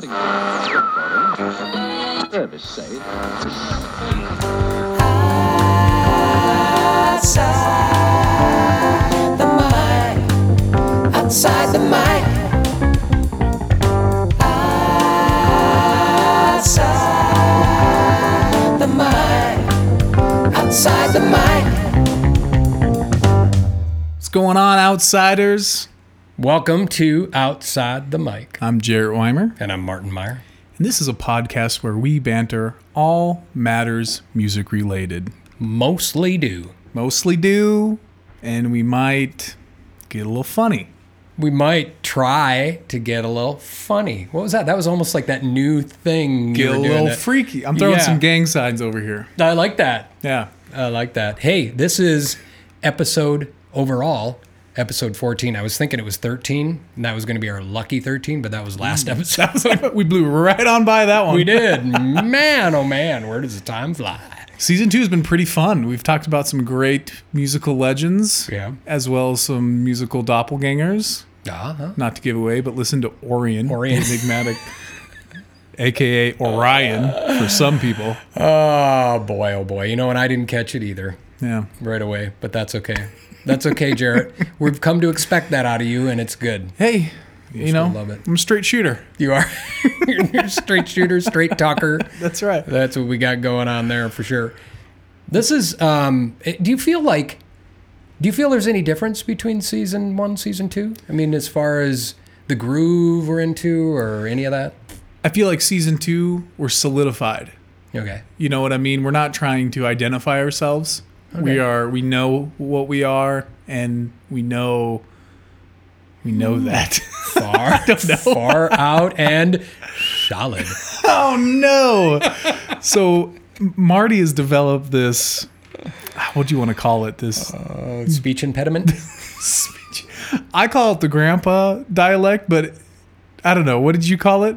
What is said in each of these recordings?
Outside the mic, outside the mic. What's going on, outsiders? Welcome to Outside the Mic. I'm Jarrett Weimer, And I'm Martin Meyer. and this is a podcast where we banter all matters music related. Mostly do. Mostly do, and we might get a little funny. We might try to get a little funny. What was that? That was almost like that new thing. Get a little that- freaky. I'm throwing Yeah. some gang signs over here. I like that. Yeah. I like that. Hey, this is episode overall, episode 14. I was thinking it was 13, and that was going to be our lucky 13, but that was last episode. we blew right on by that one. we did. Man, oh man, where does the time fly? Season two has been pretty fun. We've talked about some great musical legends, Yeah. as well as some musical doppelgangers. Uh-huh. Not to give away, but listen to Orion, Orion. the enigmatic, aka Orion for some people. Oh boy, oh boy. You know, and I didn't catch it either. Yeah. right away, but that's okay. That's okay, Jarrett. We've come to expect that out of you, and it's good. Hey, you know, love it. I'm a straight shooter. You are you're a straight shooter, straight talker. That's right. That's what we got going on there for sure. This is. Um, eh, do you feel like? Do you feel there's any difference between season one, season two? I mean, as far as the groove we're into, or any of that? I feel like season two, we're solidified. Okay. You know what I mean? We're not trying to identify ourselves. We are. We know what we are, and we know. We know that. Far, far out and solid. oh no! so Marty has developed this. What do you want to call it? This Uh, speech impediment. Speech. I call it the grandpa dialect, but I don't know. What did you call it?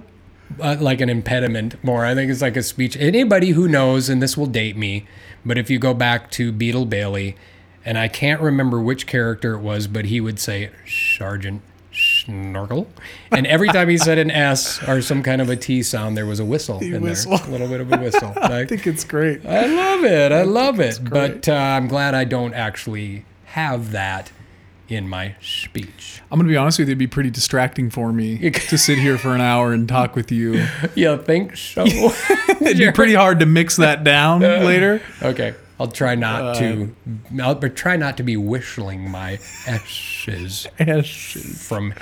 Uh, like an impediment more. I think it's like a speech. Anybody who knows, and this will date me, but if you go back to Beetle Bailey, and I can't remember which character it was, but he would say Sergeant Snorkel, and every time he said an S or some kind of a T sound, there was a whistle in whistle. there, a little bit of a whistle. I think it's great. I love it. I love it. But uh, I'm glad I don't actually have that in my speech. I'm gonna be honest with you. It'd be pretty distracting for me to sit here for an hour and talk with you. You think so? It'd be pretty hard to mix that down later. Okay, I'll try not Uh, to. I'll but try not to be whistling my S's from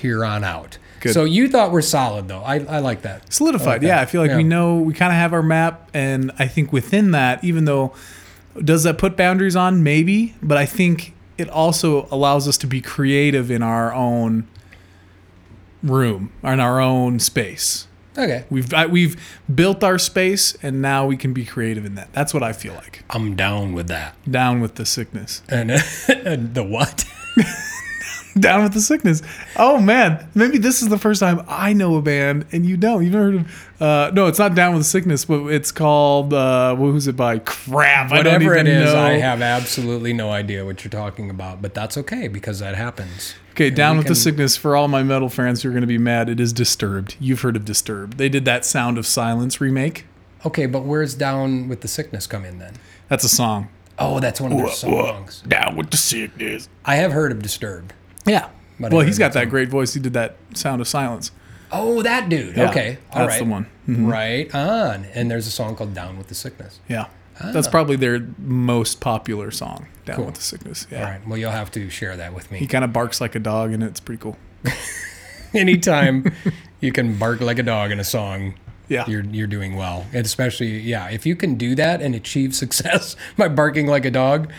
here on out. Good. So you thought we're solid though. I, I like that. Solidified. Okay. Yeah, I feel like we know we kind of have our map, and I think within that, even though does that put boundaries on? Maybe, but I think it also allows us to be creative in our own room, in our own space. Okay, We've I, we've built our space, and now we can be creative in that. That's what I feel like. I'm down with that. Down with the sickness. And, and the what? Down with the sickness. Oh man, maybe this is the first time I know a band and you don't. You've never heard of? Uh, no, it's not Down with the Sickness, but it's called. Uh, who's it by? Crap. I don't Whatever it is, know. I have absolutely no idea what you're talking about. But that's okay because that happens. Okay, Down we with can- the Sickness. For all my metal fans who are going to be mad, it is Disturbed. You've heard of Disturbed. They did that Sound of Silence remake. Okay, but where's down with the sickness come in then? That's a song. Oh, that's one of their songs. Down with the Sickness. I have heard of Disturbed. Yeah. But well, he's got that that great voice. He did that Sound of Silence. Oh, that dude. Yeah, okay, all that's right. the one. Mm-hmm. Right on. And there's a song called "Down with the Sickness." Yeah. That's probably their most popular song, Down Ah. Cool. with the Sickness. Yeah. All right. Well, you'll have to share that with me. He kind of barks like a dog, and it's pretty cool. Anytime you can bark like a dog in a song, Yeah. you're you're doing well. And especially, yeah, if you can do that and achieve success by barking like a dog,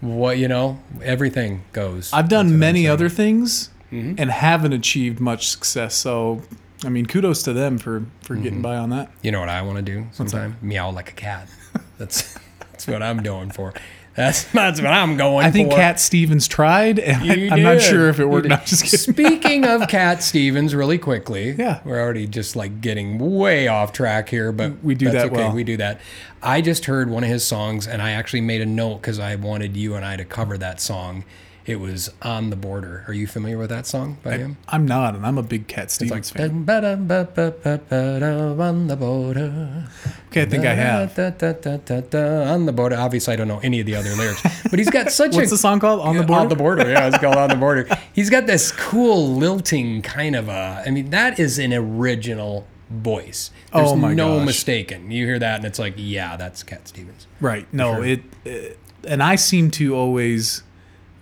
what you know, everything goes. I've done many other things Mm-hmm. and haven't achieved much success. So, I mean, kudos to them for for Mm-hmm. getting by on that. You know what I want to do sometime? Meow like a cat. That's that's what I'm doing for. That's that's what I'm going I think for. Cat Stevens tried, and You I, I'm not sure if it worked. No. Speaking of Cat Stevens, really quickly. Yeah. We're already just like getting way off track here, but We do that's that okay. well. We do that. I just heard one of his songs, and I actually made a note because I wanted you and I to cover that song. It was on the border. Are you familiar with that song by him? I'm not, and I'm a big Cat It's like Stevens fan. "Ba-da-ba-ba-ba-ba-da, on the border. Okay, I think I have. On the border. Obviously, I don't know any of the other lyrics, but he's got such What's a the song called? On the border. On the border, yeah, it's called On the Border. He's got this cool lilting kind of a. I mean, that is an original voice. There's Oh my no gosh. mistaken. You hear that, and it's like, yeah, that's Cat Stevens. Right. No, sure. it, it and I seem to always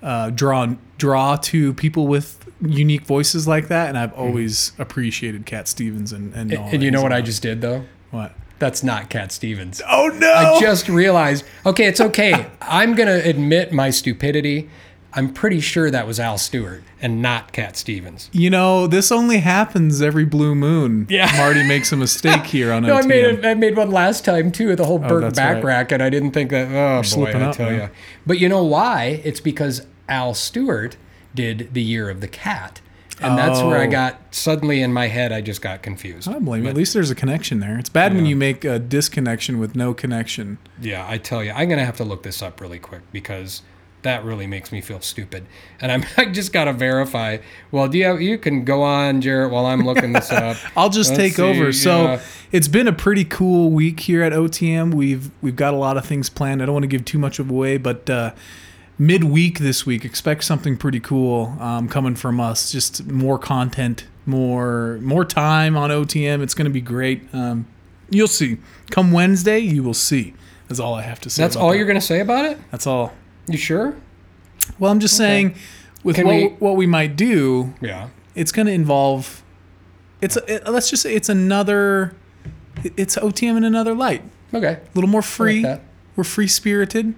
uh, draw draw to people with unique voices like that, and I've always appreciated Cat Stevens and and, Mm-hmm. And, you know what I just did though? what? That's not Cat Stevens. Oh no! I just realized. Okay, it's okay. I'm gonna admit my stupidity. I'm pretty sure that was Al Stewart and not Cat Stevens. you know this only happens every blue moon. Yeah. Marty makes a mistake here on No, I made it, I made one last time too with the whole Burt that's back right. racket. I didn't think that. Oh boy, slipping I up, tell man. you. But you know why? It's because Al Stewart did the Year of the Cat, and that's where I Oh. got suddenly in my head. I just got confused. I don't blame you. At least there's a connection there. It's bad when you make a disconnection with no connection. Yeah, I tell you, I'm gonna have to look this up really quick because that really makes me feel stupid. And I'm I just gotta verify. Well, do you have, you can go on, Jarrett, while I'm looking this up. I'll just Let's take see, over. So yeah. it's been a pretty cool week here at OTM. We've we've got a lot of things planned. I don't want to give too much away, but uh, midweek this week, expect something pretty cool um, coming from us. Just more content, more more time on OTM. It's going to be great. Um, you'll see. Come Wednesday, you will see. That's all I have to say. That's all that. you're gonna say about it? That's all. You sure? Well, I'm just saying, with Can what, we- what we might do, Yeah. it's going to involve it's a, it, let's just say it's another it's OTM in another light. Okay. A little more free. that. We're free spirited.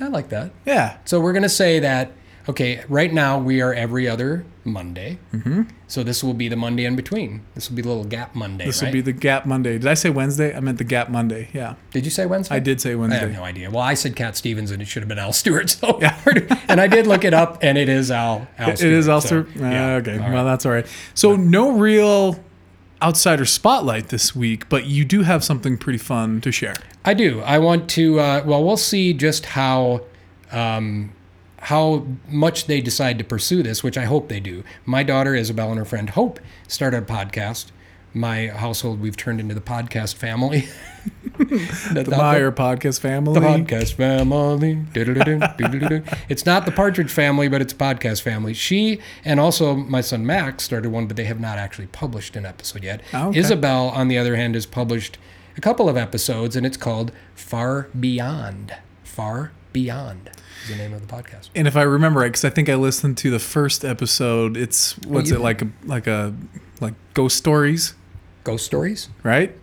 I like that. Yeah. So we're gonna say that. Okay, right now we are every other Monday. Mm-hmm. So this will be the Monday in between. This will be the little gap Monday. This right? will be the Gap Monday. Did I say Wednesday? I meant the Gap Monday. Yeah. Did you say Wednesday? I did say Wednesday. I have no idea. Well, I said Cat Stevens, and it should have been Al Stewart. So, and I did look it up, and it is Al. Al It is so, Ulster. yeah, okay. all Well, right. that's all right. So no real outsider spotlight this week, but you do have something pretty fun to share. I do. I want to. Uh, well, we'll see just how um, how much they decide to pursue this, which I hope they do. My daughter Isabel and her friend Hope started a podcast. My household, we've turned into the podcast family. The Meyer podcast family. The podcast family. It's not the Partridge family, but it's a podcast family. She and also my son Max started one, but they have not actually published an episode yet. Oh, okay. Isabel, on the other hand, has published a couple of episodes, and it's called Far Beyond. Far Beyond is the name of the podcast. And if I remember right, because I think I listened to the first episode, it's what's you- it like a like a like ghost stories, Ghost stories, right?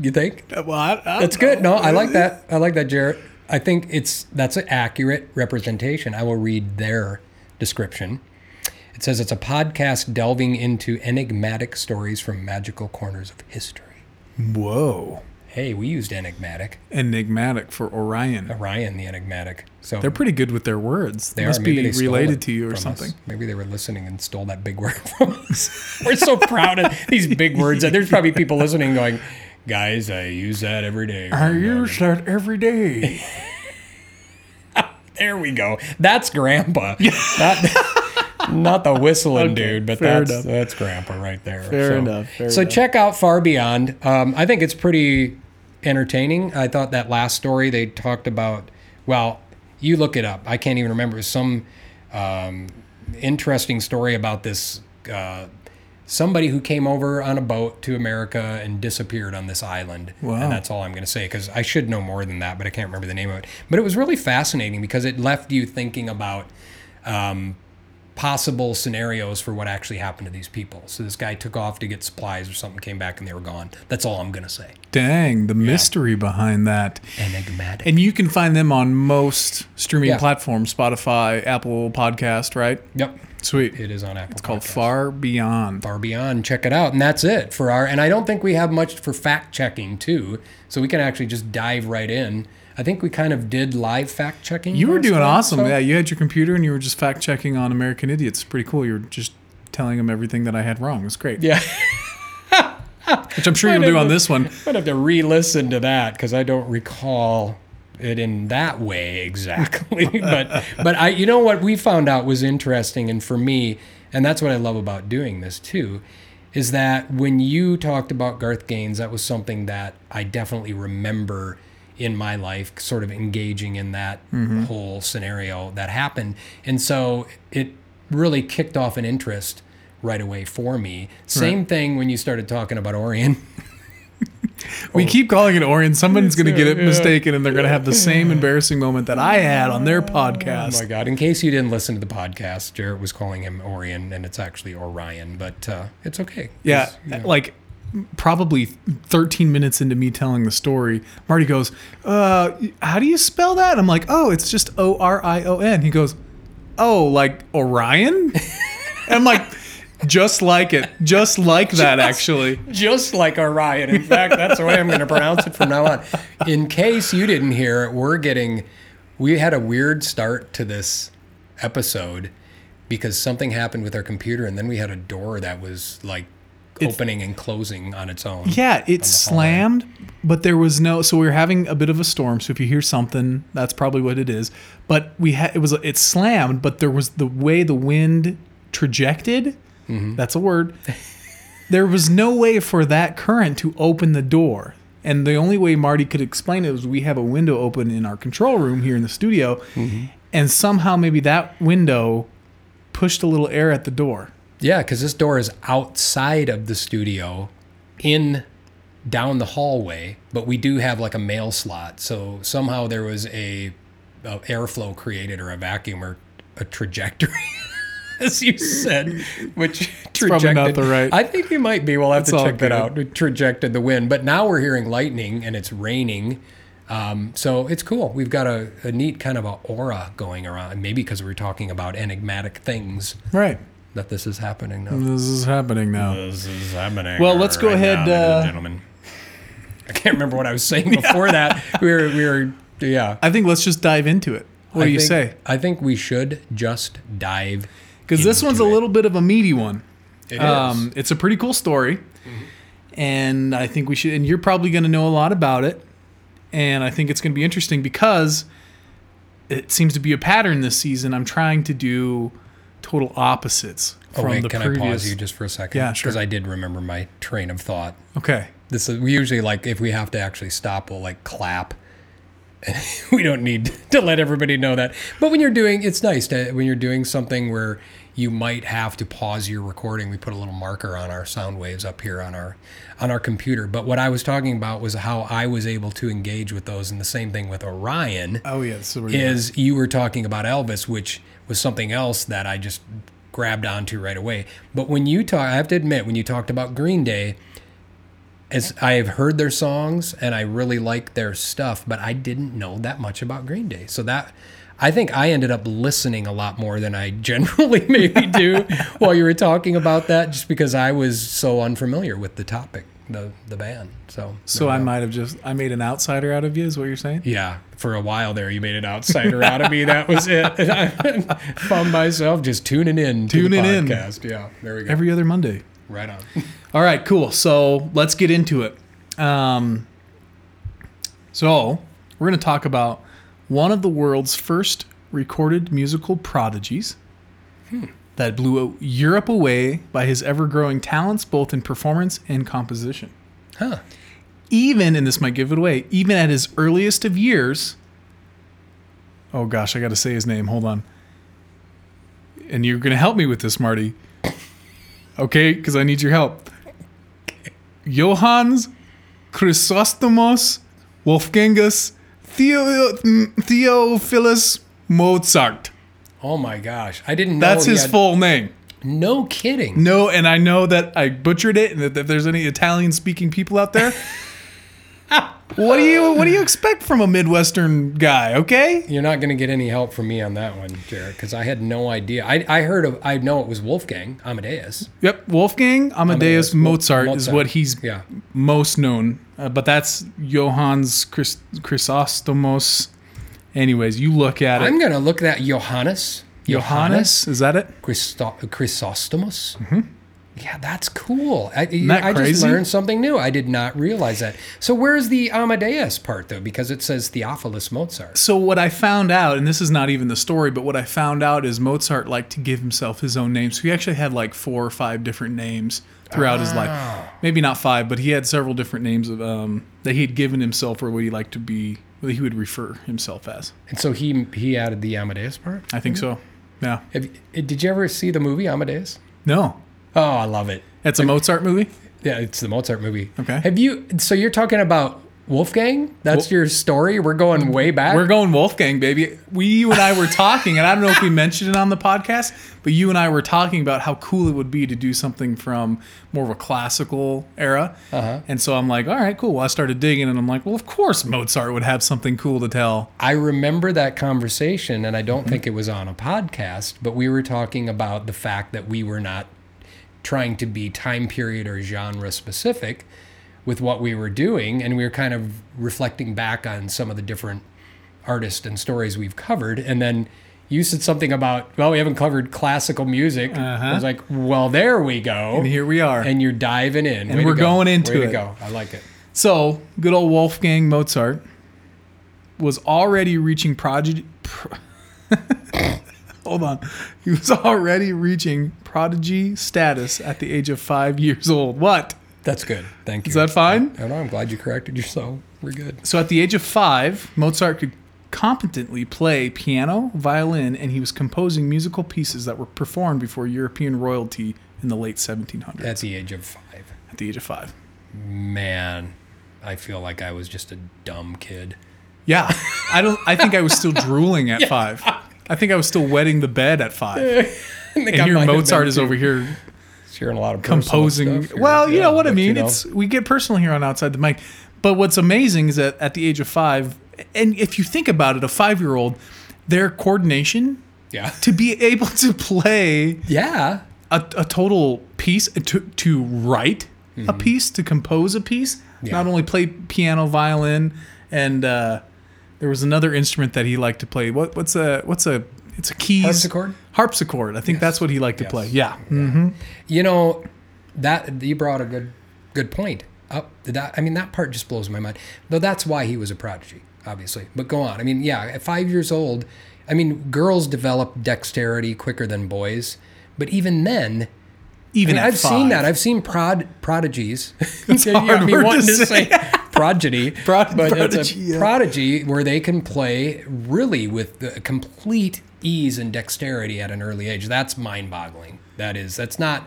You think? Uh, well, I, I That's good. No, I like that. I like that, Jarrett. I think it's that's an accurate representation. I will read their description. It says it's a podcast delving into enigmatic stories from magical corners of history. Whoa, Hey, we used enigmatic. enigmatic for Orion. Orion, the enigmatic. So They're pretty good with their words. They, they must be related to you or something. us. Maybe they were listening and stole that big word from us. we're so proud of these big words. that There's probably people listening going, "Guys, I use that every day." I use that every day. There we go. That's Grandpa. Not, not the whistling dude, but that's enough. that's Grandpa right there. Fair so, enough, fair so enough. check out Far Beyond. Um, I think it's pretty entertaining. I thought that last story they talked about. Well, you look it up. I can't even remember. It was some um, interesting story about this. Uh, Somebody who came over on a boat to America and disappeared on this island. Wow. And that's all I'm going to say because I should know more than that, but I can't remember the name of it. But it was really fascinating because it left you thinking about um, possible scenarios for what actually happened to these people. So this guy took off to get supplies or something, came back and they were gone. That's all I'm going to say. Dang, the mystery behind that. Enigmatic. And you can find them on most streaming Yeah. platforms Spotify, Apple Podcast, right? yep. Sweet. It is on Apple. It's called Podcasts. Far Beyond. Far Beyond. Check it out. And that's it for our. And I don't think we have much for fact checking, too. So we can actually just dive right in. I think we kind of did live fact checking. You were doing time, awesome. so- Yeah, you had your computer and you were just fact checking on American Idiots. Pretty cool. You were just telling them everything that I had wrong. It was great. Yeah. Which I'm sure you'll do on this one. I'm going to have to re listen to that because I don't recall it in that way exactly. but but I you know what we found out was interesting and for me, and that's what I love about doing this too, is that when you talked about Garth Gaines, that was something that I definitely remember in my life, sort of engaging in that mm-hmm. whole scenario that happened. And so it really kicked off an interest right away for me. Same thing when you started talking about Orion. We keep calling it Orion. Someone's going to get it mistaken, and they're going to have the same embarrassing moment that I had on their podcast. Oh my god! In case you didn't listen to the podcast, Jarrett was calling him Orion, and it's actually Orion, but uh, it's okay. yeah, you know. like probably 13 minutes into me telling the story, Marty goes, uh, "How do you spell that?" I'm like, "Oh, it's just O R I O N." He goes, "Oh, like Orion?" I'm like, "Just like it, just like that, actually." just like Orion. In fact, that's the way I'm going to pronounce it from now on. In case you didn't hear it, we're getting, we had a weird start to this episode because something happened with our computer, and then we had a door that was like opening and closing on its own. Yeah, it hallway. slammed, but there was no. So we were having a bit of a storm. So if you hear something, that's probably what it is. But we had it was it slammed, but there was the way the wind trajected. Mm-hmm. That's a word. there was no way for that current to open the door. And the only way Marty could explain it was we have a window open in our control room here in the studio, mm-hmm. and somehow maybe that window pushed a little air at the door. Yeah, because this door is outside of the studio, in down the hallway, but we do have like a mail slot. So somehow there was a, a airflow created or a vacuum or a trajectory, as you said, which probably not trajected. the right- I think you might be. We'll have It's to all check that out. It trajected the wind, but now we're hearing lightning and it's raining. Um, so it's cool. We've got a, a neat kind of a aura going around. Maybe because we're talking about enigmatic things Right. that this is happening now. This is happening now. This is happening. Well, let's go right ahead, now, uh, gentlemen. I can't remember what I was saying before that. We were, we were, yeah. I think let's just dive into it. What I do you think- say? I think we should just dive. Because this one's a little bit of a meaty one. It is. Um, it's a pretty cool story, and I think we should. And you're probably going to know a lot about it, and I think it's going to be interesting because it seems to be a pattern this season. I'm trying to do total opposites oh from wait, the can previous. I pause you just for a second? Yeah, sure. Because I did remember my train of thought. okay. This is we usually like if we have to actually stop, we'll like clap. we don't need to let everybody know that. But when you're doing, it's nice to when you're doing something where you might have to pause your recording. We put a little marker on our sound waves up here on our on our computer. But what I was talking about was how I was able to engage with those, and the same thing with Orion Oh yeah. So is you were talking about Elvis, which was something else that I just grabbed onto right away. But when you talk, I have to admit, when you talked about Green Day, as I have heard their songs and I really like their stuff, but I didn't know that much about Green Day. So that I think I ended up listening a lot more than I generally maybe do while you were talking about that, just because I was so unfamiliar with the topic, the the band. So So I might have just I made an outsider out of you. Is what you're saying? yeah, for a while there, you made an outsider out of me. That was it. And I found myself just tuning in, to Tuning the in. podcast. Yeah, there we go. Every other Monday. right on. All right, cool. So let's get into it. Um, so we're going to talk about one of the world's first recorded musical prodigies that blew Europe away by his ever growing talents, both in performance and composition. Huh? Even, and this might give it away, even at his earliest of years. Oh gosh, I got to say his name. Hold on. And you're going to help me with this, Marty. Okay, because I need your help. Johannes Chrysostomos Wolfgangus Theo, Theophilus Mozart. Oh my gosh, I didn't know That's his had- full name. No kidding. No, and I know that I butchered it, and that if there's any Italian-speaking people out there, what do you what do you expect from a Midwestern guy? Okay, You're not going to get any help from me on that one, Jarrett, because I had no idea. I, I heard of, I know it was Wolfgang Amadeus. yep. Wolfgang Amadeus Amadeus Mo- Mozart, is Mozart. what he's Yeah. most known, uh, but that's Johannes Chris, Chrysostomos. Anyways, you look at it. I'm going to look at Johannes. Johannes, is that it? Christo- Chrysostomos. Yeah, that's cool. I, that I just learned something new. I did not realize that. So where's the Amadeus part though? Because it says Theophilus Mozart. So what I found out, and this is not even the story, but what I found out is Mozart liked to give himself his own name. So he actually had like four or five different names throughout his life. Maybe not five, but he had several different names of um, that he had given himself, or what he liked to be, what he would refer himself as. And so he he added the Amadeus part. I think so. Yeah. Have, did you ever see the movie Amadeus? No, Oh, I love it. it's a Mozart movie. Yeah, it's the Mozart movie. Okay. Have you? So you're talking about Wolfgang? That's Wolf- your story. We're going way back. We're going Wolfgang, baby. We, you and I were talking, and I don't know if we mentioned it on the podcast, but you and I were talking about how cool it would be to do something from more of a classical era. Uh-huh. And so I'm like, all right, cool. Well, I started digging, and I'm like, well, of course Mozart would have something cool to tell. I remember that conversation, and I don't think it was on a podcast, but we were talking about the fact that we were not trying to be time period or genre specific with what we were doing, and we were kind of reflecting back on some of the different artists and stories we've covered, and then. You said something about, well, we haven't covered classical music. I was like, well, there we go. Uh-huh. And here we are. And you're diving in. And Way we're go. going into Way it. To go. I like it. So, good old Wolfgang Mozart was already reaching prodigy. Pro- Hold on. He was already reaching prodigy status at the age of five years old. What? That's good. Thank you. Is that fine? I don't know. I'm glad you corrected yourself. We're good. So, at the age of five, Mozart could competently play piano, violin, and he was composing musical pieces that were performed before European royalty in the late 1700s. At the age of five. at the age of five. Man, I feel like I was just a dumb kid. Yeah, I don't. I think I was still drooling at five. I think I was still wetting the bed at five. And here Mozart is over here hearing a lot of composing. stuff. Well, you Yeah, know what I mean. you know, It's we get personal here on outside the mic. But what's amazing is that at the age of five, and if you think about it, a five-year-old, their coordination yeah, to be able to play yeah. a, a total piece to to write a piece to compose a piece Mm-hmm. Yeah. not only play piano violin and uh, there was another instrument that he liked to play what what's a what's a it's a keys Harpsichord? harpsichord i think that's what he liked to Yes. play yeah hmm You know, that you brought a good good point up. That I mean, that part just blows my mind. Though that's why he was a prodigy, obviously. But go on. I mean, yeah, at five years old, I mean, girls develop dexterity quicker than boys. But even then, even I mean, I've five. seen that. I've seen prod prodigies. It's hard word to say. say prodigy, Prod- but prodigy, it's a yeah. prodigy where they can play really with the complete ease and dexterity at an early age. That's mind-boggling. That is. That's not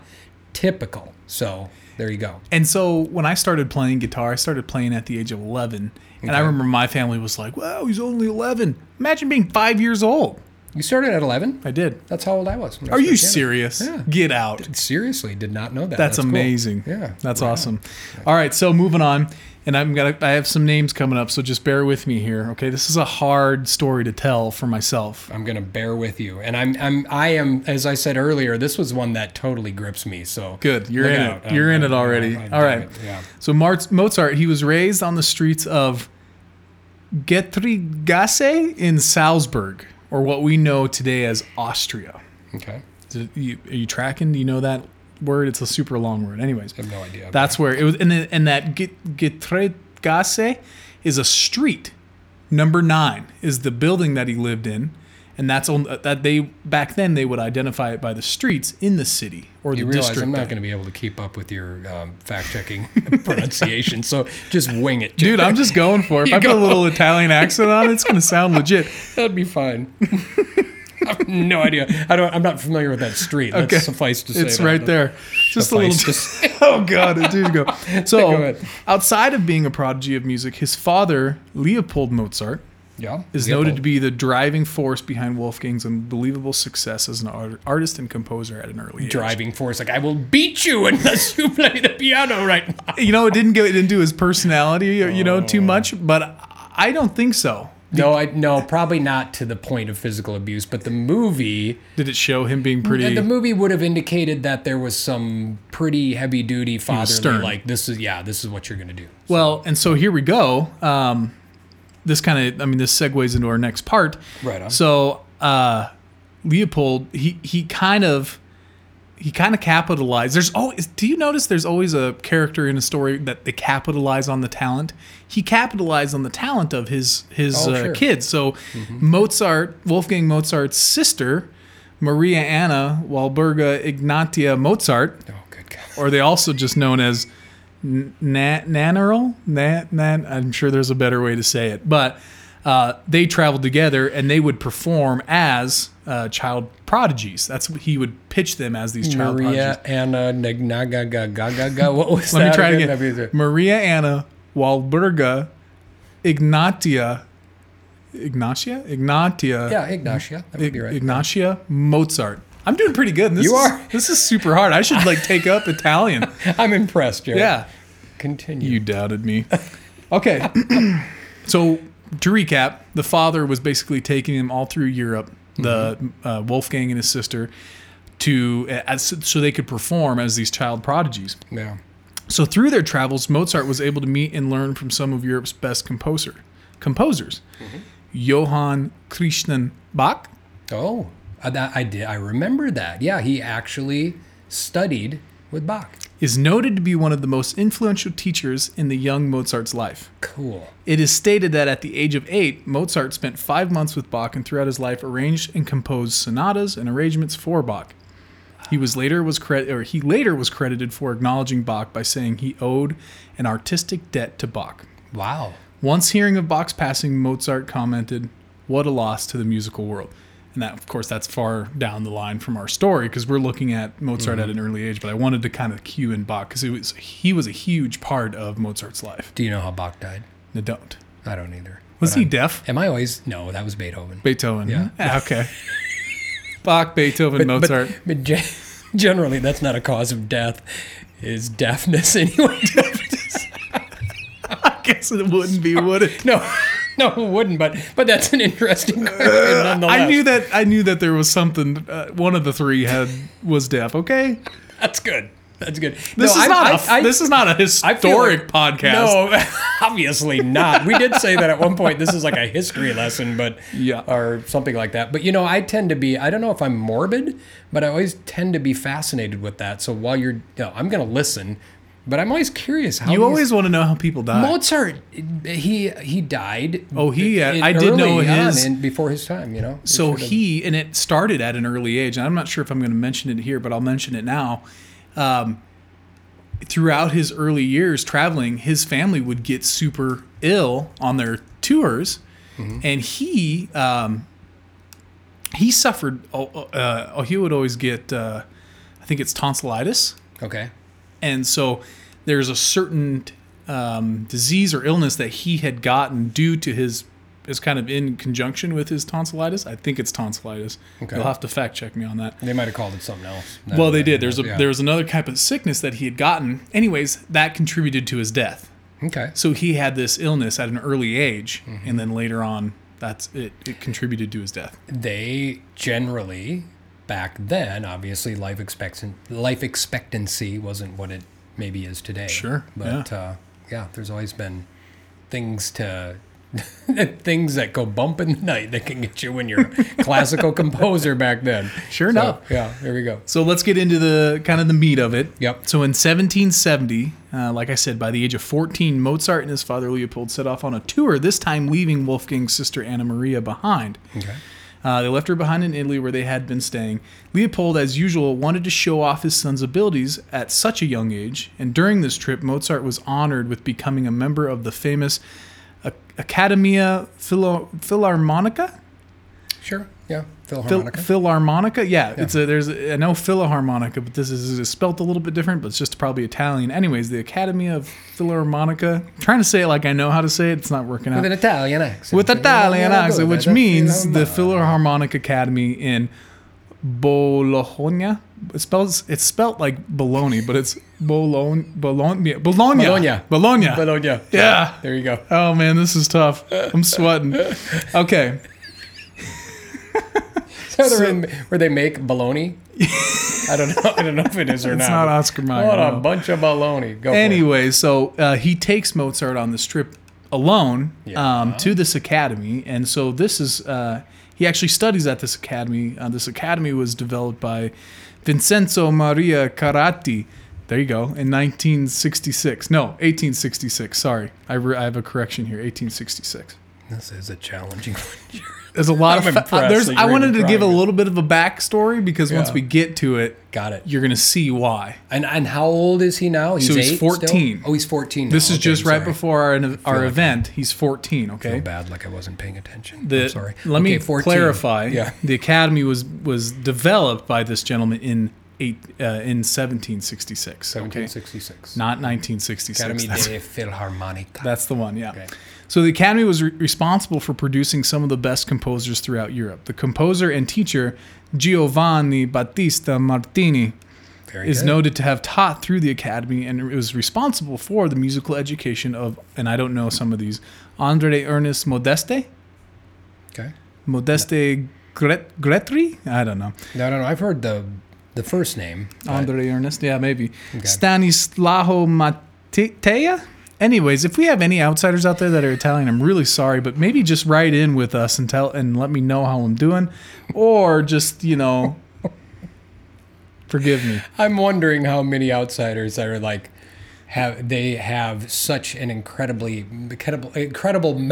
typical. So there you go. and so when i started playing guitar i started playing at the age of 11 and i remember my family was like well he's only 11 imagine being five years old You started at 11. i did That's how old I was. I are you serious Yeah. get out Seriously, did not know that. That's, cool. amazing. Yeah, That's on. awesome. All right, so moving on, and I'm gonna I have some names coming up, so just bear with me here. Okay, this is a hard story to tell for myself. I'm gonna bear with you, and I'm I'm I am as I said earlier. This was one that totally grips me. So Good, you're in out. it. You're in it already. I'm- I'm All doing right. it, Yeah. So Mozart, he was raised on the streets of Getreidegasse in Salzburg, or what we know today as Austria. Okay. It- you- Are you tracking? Do you know that word? It's a super long word. Anyways, I have no idea. That's where it was, and, then, and that Get- Getreidegasse is a street. Number nine is the building that he lived in, and that's on that they back then they would identify it by the streets in the city or the you realize district. I'm not going to be able to keep up with your um, fact checking pronunciation, so just wing it, Dude, I'm just going for it. If I put a little Italian accent on it, it's gonna sound legit. That'd be fine. I have no idea. I don't. I'm not familiar with that street. That's Okay. suffice to say. It's right there. Just a little. To oh God, it did go. Go So, ahead. outside of being a prodigy of music, his father Leopold Mozart Yeah. is noted to be the driving force behind Wolfgang's unbelievable success as an art- artist and composer at an early age. driving force. Like I will beat you unless you play the piano right now. You know, it didn't go. into his personality, you know, Oh. too much. But I don't think so. No, I no, probably not to the point of physical abuse, but the movie Did it show him being pretty? the movie would have indicated that there was some pretty heavy duty fatherly stern. like this is yeah, this is what you're going to do. well, and so here we go. Um, this kind of, I mean, this segues into our next part. Right on. So uh, Leopold, he he kind of he kind of capitalized. There's always. Do you notice there's always a character in a story that they capitalize on the talent? He capitalized on the talent of his his Oh, uh, sure. Mm-hmm. kids. So Mozart, Wolfgang Mozart's sister, Maria Anna Walburga Ignatia Mozart, Oh, good God. or they also just known as Na- Nannerl. Na- Nan- I'm sure there's a better way to say it, but uh, they traveled together and they would perform as uh, child prodigies. That's what he would pitch them as these child Maria prodigies. Anna Nagnagagagaga. What was Let that? me try it again? again. Maria Anna Walburga Ignatia. Ignatia? Ignatia. Yeah, Ignatia. That would be right. Ignatia Mozart. I'm doing pretty good. This You is- are. This is super hard. I should like take up Italian. I'm impressed, Jarrett. Yeah. Continue. You doubted me. Okay. so to recap, the father was basically taking him all through Europe, the mm-hmm. uh, Wolfgang and his sister, to uh, as, so they could perform as these child prodigies. yeah. So through their travels, Mozart was able to meet and learn from some of Europe's best composer composers. Mm-hmm. Johann Christian Bach, Oh, uh, that I did. I remember that. Yeah, he actually studied with Bach. is noted to be one of the most influential teachers in the young Mozart's life. Cool. It is stated that at the age of eight, Mozart spent five months with Bach and throughout his life arranged and composed sonatas and arrangements for Bach. He was later was credit or he later was credited for acknowledging Bach by saying he owed an artistic debt to Bach. Wow. Once hearing of Bach's passing, Mozart commented, "What a loss to the musical world." And that, of course, that's far down the line from our story because we're looking at Mozart at mm-hmm. an early age. But I wanted to kind of cue in Bach because was he was a huge part of Mozart's life. Do you know how Bach died? I don't. I don't either. Was But he I'm- deaf? Am I always? No, that was Beethoven. Beethoven. Yeah. Ah, okay. Bach, Beethoven, Mozart. But, but generally, that's not a cause of death. Is deafness anyway? I guess it wouldn't be, would it? no, no, who wouldn't. But but that's an interesting question nonetheless. I knew that. I knew that there was something. Uh, one of the three had was deaf. Okay. That's good. That's good. This No, is I- not. I- a I- this is not a historic like- podcast. No, obviously not. We did say that at one point. This is like a history lesson, but Yeah. or something like that. But you know, I tend to be. I don't know if I'm morbid, but I always tend to be fascinated with that. So while you're, you know, I'm going to listen, but I'm always curious how You always want to know how people die. Mozart. He he died. Oh, he- in- I did know his- in- before his time. You know. So he and it started at an early age. And I'm not sure if I'm going to mention it here, but I'll mention it now. Um, throughout his early years traveling, his family would get super ill on their tours, and he um, he suffered. Oh, uh, oh, he would always get. Uh, I think it's tonsillitis. Okay. and so there's a certain um, disease or illness that he had gotten due to his is kind of in conjunction with his tonsillitis. I think it's tonsillitis. Okay. You'll have to fact check me on that. They might have called it something else. Well, they did. There's a Yeah. there was another type of sickness that he had gotten. Anyways, that contributed to his death. Okay. So he had this illness at an early age, Mm-hmm. and then later on, that's it. It contributed to his death. they generally back then obviously life expectancy life expectancy wasn't what it maybe is today Sure, but uh yeah there's always been things to things that go bump in the night that can get you when you're a classical composer back then Sure So, enough. yeah there we go So let's get into the kind of the meat of it. Yep. So in 1770, uh, like I said, by the age of 14, Mozart and his father Leopold set off on a tour, this time leaving Wolfgang's sister Anna Maria behind. okay Uh, they left her behind in Italy where they had been staying. Leopold, as usual, wanted to show off his son's abilities at such a young age, and during this trip, Mozart was honored with becoming a member of the famous Academia Philo- Philharmonica. sure yeah Phil- Philharmonica Philharmonica, yeah, It's a there's a, I know Philharmonica, but this is, is spelt a little bit different, but it's just probably Italian. Anyways, the Academy of Philharmonica. I'm trying to say it like I know how to say it. It's not working out. with an Italian accent With Italian Yeah, accent, which means the Philharmonica. Philharmonic Academy in Bologna. It spells it's spelt like Bologna, but it's Bologna, Bologna, Bologna, Bologna. Bologna. Bologna Yeah. there you go Oh man, this is tough. I'm sweating. Okay. So they're in, where they make bologna. I don't know. I don't know if it is or It's not. not but Oscar Mayer, What a bunch of baloney. Go. Anyway, so uh, he takes Mozart on this trip alone Yeah. um, to this academy, and so this is uh, he actually studies at this academy. Uh, this academy was developed by Vincenzo Maria Carrati. There you go. In 1966. No, 1866. Sorry, I, re- I have a correction here. 1866. This is a challenging one. There's a lot I'm of. There's. I wanted to give a little bit of a backstory because once we get to it, Got it. you're gonna see why. And and how old is he now? He's So he's eight still? 14. Oh, he's 14. Now. This is Okay, just right before our our like- event. He's 14. I Okay. feel bad, like I wasn't paying attention. The, I'm sorry. Let me 14. clarify. Yeah. The academy was was developed by this gentleman in eight uh, in 1766. Okay. 1766. Not 1966. Academy That's, de Philharmonica. that's the one. Yeah. Okay. So the academy was re- responsible for producing some of the best composers throughout Europe. The composer and teacher Giovanni Battista Martini Very is good. noted to have taught through the academy and it was responsible for the musical education of and I don't know some of these Andre Ernest Modeste Okay. Modeste Gret- Gretry I don't know No, no, no. I've heard the the first name. Andre Ernest yeah maybe Okay. Stanislao Mattei anyways if we have any outsiders out there that are Italian I'm really sorry but maybe just write in with us and tell and let me know how I'm doing or just you know forgive me I'm wondering how many outsiders are like have they have such an incredibly incredible incredible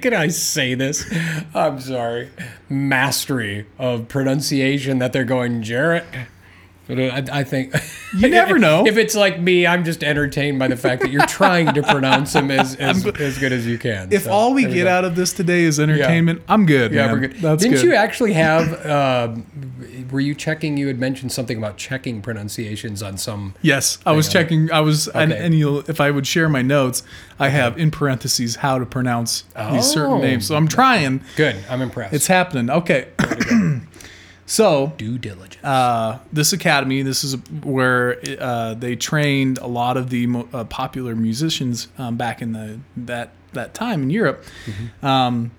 can I say this? I'm sorry. Mastery of pronunciation that they're going Jarrett. But I, I think You never know. If it's like me, I'm just entertained by the fact that you're trying to pronounce them as as, as good as you can. If So, all we get out of this today is entertainment, I'm good. Yeah, man. we're good. That's Didn't good. you actually have? Uh, were you checking? You had mentioned something about checking pronunciations on some. yes, I was on. checking. I was, and, Okay. and you'll, if I would share my notes, I have in parentheses how to pronounce these certain Oh. names. So I'm trying. Good. I'm impressed. It's happening. Okay. so due diligence. uh, this academy, this is where uh, they trained a lot of the mo- uh, popular musicians um, back in the that that time in Europe, Mm-hmm. um,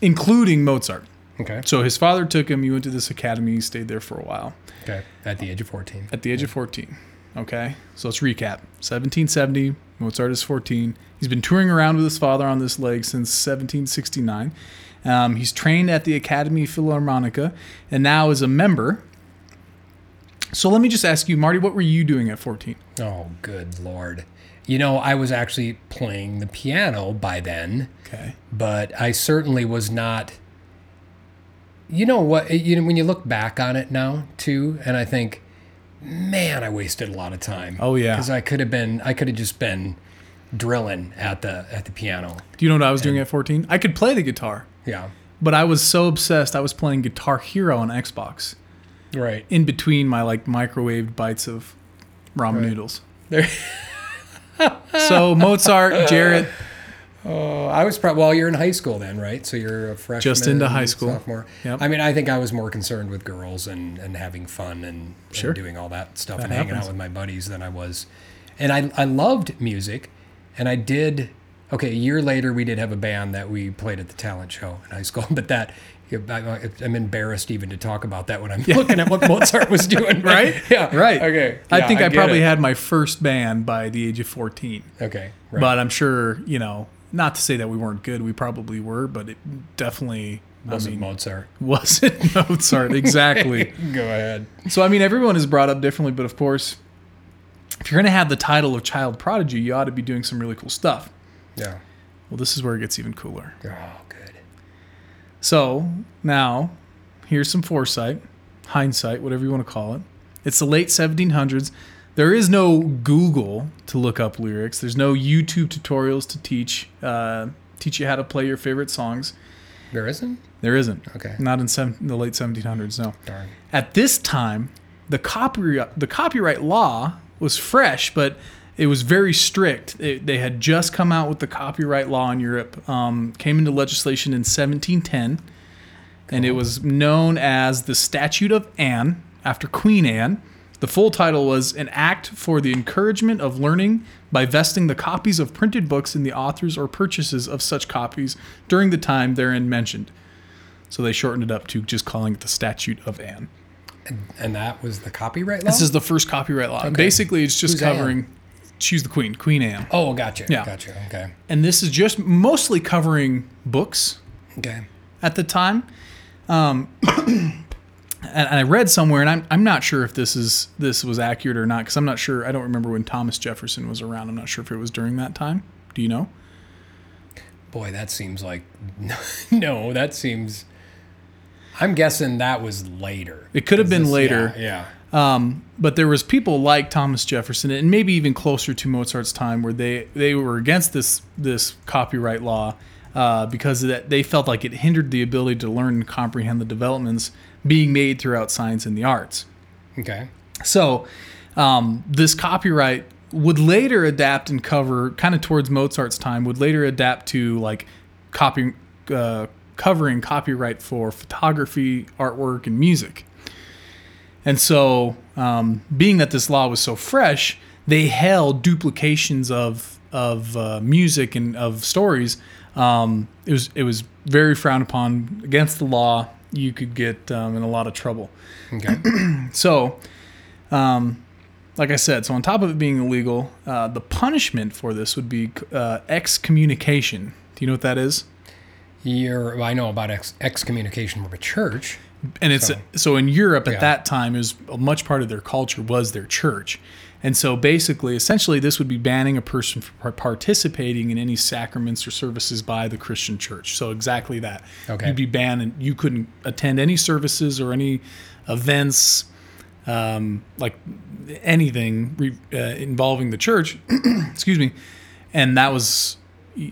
including Mozart. okay. So his father took him. He went to this academy. He stayed there for a while. Okay. At the age of 14. at the age of 14. Okay, so let's recap. 1770, Mozart is 14. He's been touring around with his father on this leg since 1769. Um, he's trained at the Academy Philharmonica and now is a member. So let me just ask you, Marty, what were you doing at 14? Oh, good lord. You know, I was actually playing the piano by then, Okay. but I certainly was not. You know what? You know when you look back on it now too, and I think, man, I wasted a lot of time. Oh, yeah. because I could have been. I could have just been drilling at the at the piano. Do you know what I was doing at 14? I could play the guitar, Yeah. but I was so obsessed. I was playing Guitar Hero on Xbox Right. in between my like microwaved bites of ramen noodles. There. So Mozart, Jarrett, Oh, I was probably well. You're in high school then, right? So you're a freshman, Just into high school. sophomore. Yep. I mean, I think I was more concerned with girls and, and having fun and, Sure. and doing all that stuff That and hanging out with my buddies than I was. And I I loved music, and I did. Okay, a year later, we did have a band that we played at the talent show in high school, but that. I- I'm embarrassed even to talk about that when I'm looking at what Mozart was doing. right? Yeah. Right. Okay. I Yeah, think I, get probably it. had my first band by the age of 14. Okay. Right. But I'm sure, you know, not to say that we weren't good, we probably were, but it definitely wasn't I mean, Mozart. wasn't Mozart. Exactly. Go ahead. so, I mean, everyone is brought up differently, but of course, if you're going to have the title of child prodigy, you ought to be doing some really cool stuff. Yeah. Well, this is where it gets even cooler. Oh, good. So, now, here's some foresight, hindsight, whatever you want to call it. It's the late 1700s. There is no Google to look up lyrics. There's no YouTube tutorials to teach uh, teach you how to play your favorite songs. There isn't. There isn't. Okay. Not in seven, the late 1700s. No. Darn. At this time, the copyright the copyright law was fresh, but it was very strict. It, they had just come out with the copyright law in Europe. Um, came into legislation in 1710, and it was known as the Statute of Anne after Queen Anne. The full title was an act for the encouragement of learning by vesting the copies of printed books in the authors or purchases of such copies during the time therein mentioned. So they shortened it up to just calling it the Statute of Anne. And that was the copyright law. This is the first copyright law. And basically, it's just Who's Anne? She's the queen, Queen Anne, oh, gotcha. Yeah. Gotcha. Okay. and this is just mostly covering books Okay. at the time. Um, and, and I read somewhere, and I'm I'm not sure if this is this was accurate or not because I'm not sure. I don't remember when Thomas Jefferson was around. I'm not sure if it was during that time. Do you know? Boy, that seems like no. That seems. I'm guessing that was later. It could have been this- later. Yeah. Um, but there was people like Thomas Jefferson, and maybe even closer to Mozart's time, where they they were against this this copyright law uh, because that they felt like it hindered the ability to learn and comprehend the developments being made throughout science and the arts. Okay. So, um, this copyright would later adapt and cover, kind of towards Mozart's time, would later adapt to like copy, uh, covering copyright for photography, artwork, and music. And so, um, being that this law was so fresh, they held duplications of of uh, music and of stories. Um, it was it was very frowned upon against the law. You could get um, in a lot of trouble. Okay. So, um, like I said, so on top of it being illegal, uh, the punishment for this would be uh, excommunication. Do you know what that is? You're. I know about ex- excommunication from a church. And it's So- so, in Europe at Yeah. that time, is a much part of their culture was their church, and so basically, essentially, this would be banning a person from participating in any sacraments or services by the Christian church. So exactly that. Okay. You'd be banned, and you couldn't attend any services or any events, um, like anything re, uh, involving the church. excuse me, and that was.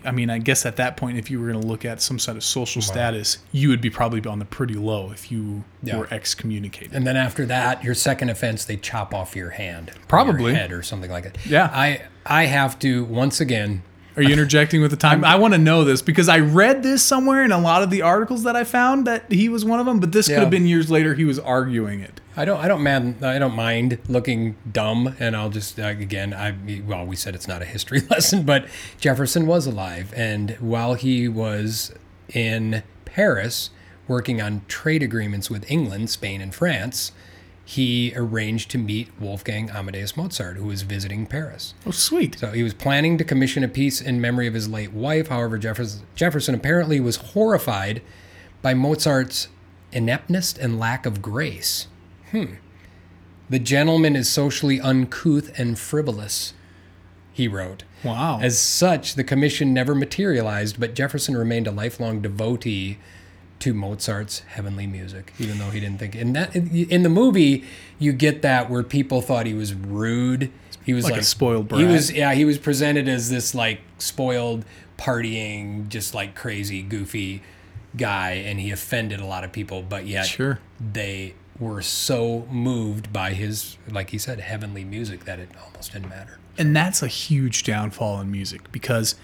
I mean, I guess at that point, if you were going to look at some sort of social status, you would be probably on the pretty low if you Yeah. were excommunicated. And then after that, your second offense, they chop off your hand, or Probably. your head, or something like that. Yeah. I I have to once again. Are you interjecting with the time? I want to know this because I read this somewhere in a lot of the articles that I found that he was one of them, but this could have been years later. He was arguing it. I don't I don't man I don't mind looking dumb, and I'll just uh, again I well we said it's not a history lesson, but Jefferson was alive, and while he was in Paris working on trade agreements with England, Spain, and France. He arranged to meet Wolfgang Amadeus Mozart, who was visiting Paris. Oh, sweet. So he was planning to commission a piece in memory of his late wife. However, Jefferson, Jefferson apparently was horrified by Mozart's ineptness and lack of grace. Hmm. The gentleman is socially uncouth and frivolous, he wrote. Wow. As such, the commission never materialized, but Jefferson remained a lifelong devotee to Mozart's heavenly music, even though he didn't think. And that in the movie, you get that where people thought he was rude. He was Like a like, spoiled He was yeah. He was presented as this like spoiled, partying, just like crazy, goofy guy, and he offended a lot of people. But yet, Sure. they were so moved by his, like he said, heavenly music that it almost didn't matter. and that's a huge downfall in music because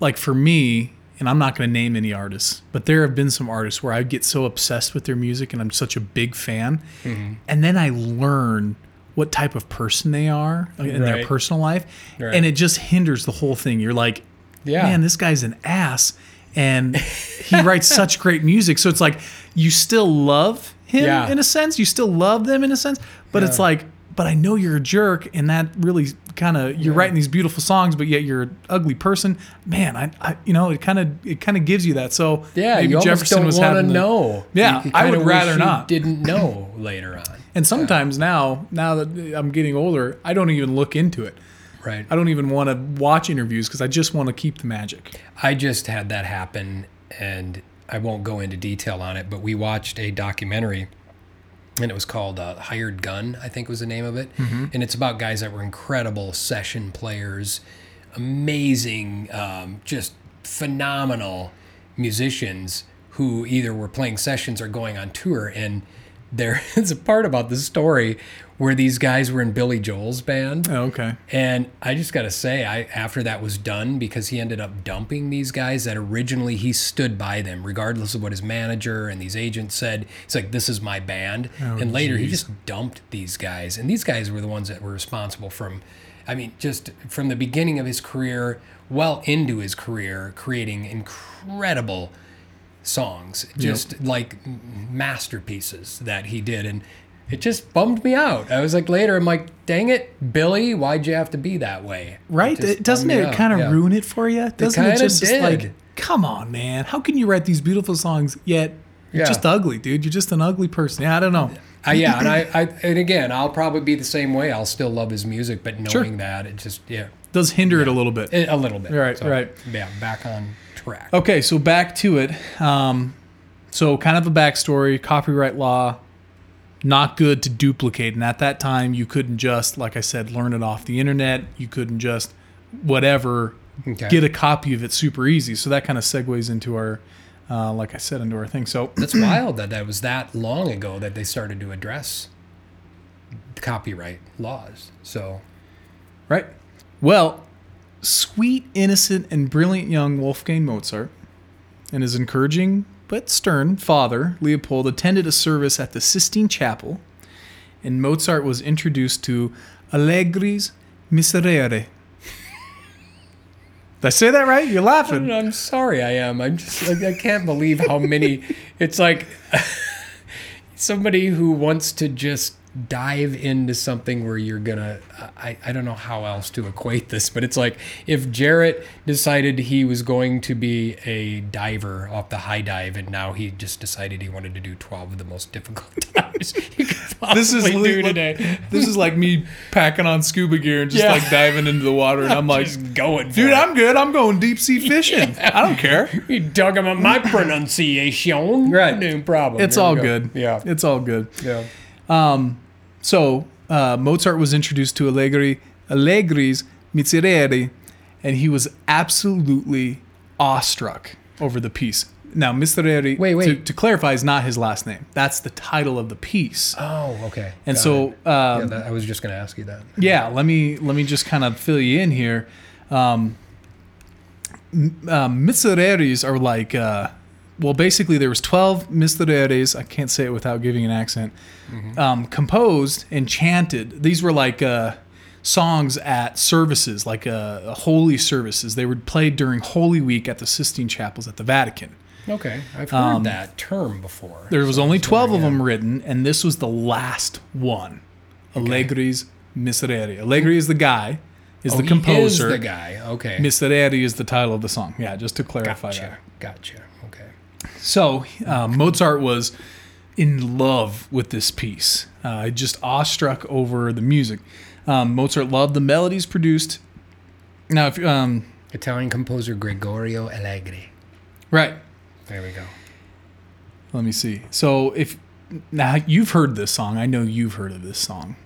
like for me and i'm not going to name any artists but there have been some artists where i get so obsessed with their music and i'm such a big fan Mm-hmm. and then i learn what type of person they are in their personal life Right. and it just hinders the whole thing you're like Yeah. man this guy's an ass and he writes such great music so it's like you still love him Yeah. in a sense you still love them in a sense but it's like but I know you're a jerk, and that really kind of you're writing these beautiful songs, but yet you're an ugly person. Man, I, I you know, it kind of it kind of gives you that. So Yeah, maybe Jefferson was want to know. Yeah, You- you I would rather not. Didn't know later on. And sometimes now, now that I'm getting older, I don't even look into it. Right. I don't even want to watch interviews because I just want to keep the magic. I just had that happen, and I won't go into detail on it, but we watched a documentary, and it was called uh, Hired Gun, I think was the name of it. And it's about guys that were incredible session players, amazing, um, just phenomenal musicians who either were playing sessions or going on tour. And there is a part about the story where these guys were in Billy Joel's band. Oh, okay. And I just got to say, I after that was done, because he ended up dumping these guys that originally he stood by them, regardless of what his manager and these agents said. He's like, "This is my band," oh, and later he just dumped these guys. And these guys were the ones that were responsible from, I mean, just from the beginning of his career, well into his career, creating incredible songs, just like masterpieces that he did, and it just bummed me out. I was like, later, I'm like, dang it, Billy, why'd you have to be that way? Right? just It, doesn't it kind of yeah. ruin it for you? Doesn't it kinda just did. like, come on, man, how can you write these beautiful songs yet You're Yeah. just ugly, dude. You're just an ugly person. Yeah, I don't know. Uh, yeah, and I, I and again, I'll probably be the same way. I'll still love his music, but knowing Sure. that it just yeah, does hinder it a little bit. a a little bit. Right, right. Yeah, back on track. Okay, so back to it. Um, so kind of a backstory. Copyright law, not good to duplicate. And at that time, you couldn't just, like I said, learn it off the internet. You couldn't just whatever Okay. get a copy of it super easy. So that kind of segues into our, uh, like I said, into our thing. So That's wild that that was that long ago that they started to address copyright laws. So Right. Well, sweet, innocent, and brilliant young Wolfgang Mozart and his encouraging but stern father, Leopold, attended a service at the Sistine Chapel, and Mozart was introduced to Allegri's Miserere. Did I say that right? You're laughing. I'm sorry, I am. I'm just like, I can't believe how many. It's like somebody who wants to just dive into something where you're gonna. I, I don't know how else to equate this, but it's like if Jarrett decided he was going to be a diver off the high dive, and now he just decided he wanted to do 12 of the most difficult dives he could possibly This is do li- today. This is like me packing on scuba gear and just Yeah. like diving into the water, and I'm like, just going, dude, it. I'm good. I'm going deep sea fishing. I don't care. You dug at my pronunciation. Right. No problem. It's There all go. good. Yeah. It's all good. Yeah. So uh, Mozart was introduced to Allegri, Allegri's Miserere, and he was absolutely awestruck over the piece. Now, Miserere, Wait, wait. To, to clarify, is not his last name. That's the title of the piece. Oh, okay. and Got so, um, yeah, that, I was just going to ask you that. yeah, let me let me just kind of fill you in here. Um, uh, misereres are like, uh, well, basically there was twelve misereres. I can't say it without giving an accent. Um, composed and chanted. These were like uh, songs at services, like uh, holy services. They were played during Holy Week at the Sistine Chapels at the Vatican. Okay. I've heard that term before. Um, There was So only 12 of them written, and this was the last one. Allegri's Miserere. Allegri is the guy, is the Oh, he composer. is the guy. Okay. Miserere is the title of the song. Yeah, just to clarify gotcha. that. Gotcha. So uh, Mozart was in love with this piece, uh, just awestruck over the music. Um, Mozart loved the melodies produced. Now, if um, Italian composer Gregorio Allegri. right, There we go. Let me see. So if now you've heard this song, I know you've heard of this song,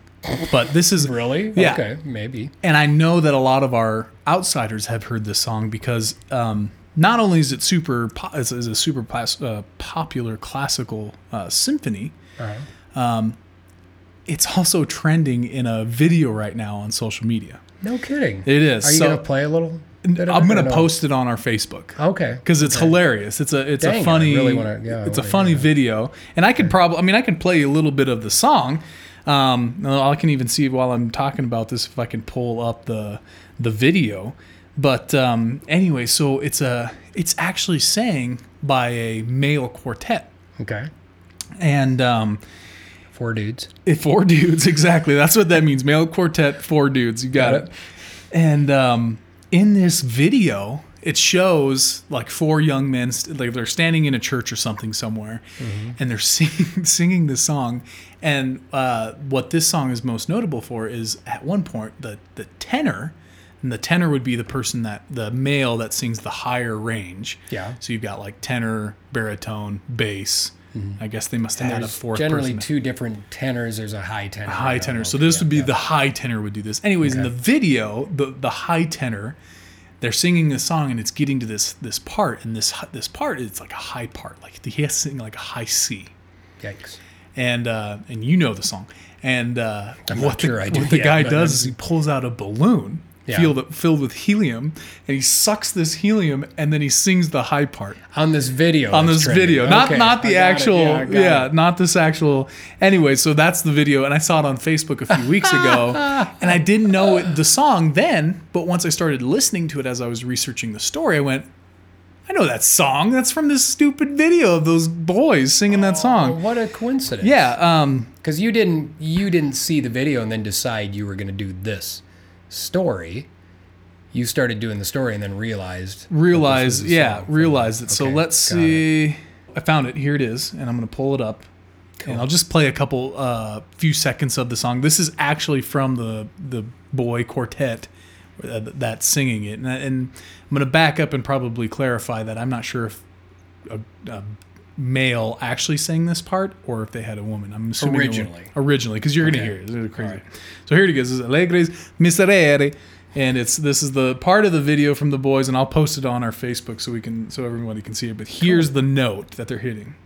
but this is Really? Yeah. Okay. Maybe. and I know that a lot of our outsiders have heard this song because um, not only is it super po- is, is a super plas- uh, popular classical uh, symphony, right. it's also trending in a video right now on social media. No kidding. It is. Are you So- going to play a little? I'm gonna no? post it on our Facebook. Okay. because it's hilarious. It's a it's Dang, a funny really wanna- yeah, it's a funny video, and I could probably I mean I can play a little bit of the song. Um, I can even see while I'm talking about this if I can pull up the the video. But um, anyway, so it's a it's actually sang by a male quartet, Okay. and um, Four dudes. four dudes exactly. That's what that means. Male quartet four dudes. You got, Got it. and um, in this video it shows like four young men like they're standing in a church or something somewhere and they're singing singing this song. And uh, what this song is most notable for is at one point the the tenor and the tenor would be the person that the male that sings the higher range Yeah. so you've got like tenor baritone bass I guess they must have had a fourth generally person two different tenors. There's a high tenor. high tenor. So this yeah, would be yeah. the high tenor would do this. Anyways, in the video, the the high tenor, they're singing this song and it's getting to this this part, and this this part it's like a high part, like he has to sing like a high C, Yikes. and uh, and you know the song, and uh, what the, sure what the guy does is he pulls out a balloon. Yeah. Filled, filled with helium, and he sucks this helium, and then he sings the high part On this video. on this trending. video, not Okay, not the got it. actual, Yeah, yeah, not this actual. Anyway, so that's the video, and I saw it on Facebook a few weeks ago, and I didn't know it, the song then, but once I started listening to it as I was researching the story, I went, I know that song. That's from this stupid video of those boys singing that Oh, song. what a coincidence. Yeah, um, Because you didn't you didn't see the video and then decide you were going to do this story. You started doing the story and then realized. realized this realize, was a yeah, realized it. So let's got it. see. I found it. Here it is, and I'm gonna pull it up, and I'll just play a couple, uh, few seconds of the song. This is actually from the the boy quartet uh, that's singing it, and, and I'm gonna back up and probably clarify that I'm not sure if a, a male actually sang this part or if they had a woman. I'm assuming Originally. originally, because you're gonna hear it. This is crazy. Right. So here it goes. This is Allegri's Miserere. And it's this is the part of the video from the boys, and I'll post it on our Facebook so we can so everybody can see it. But here's the note that they're hitting.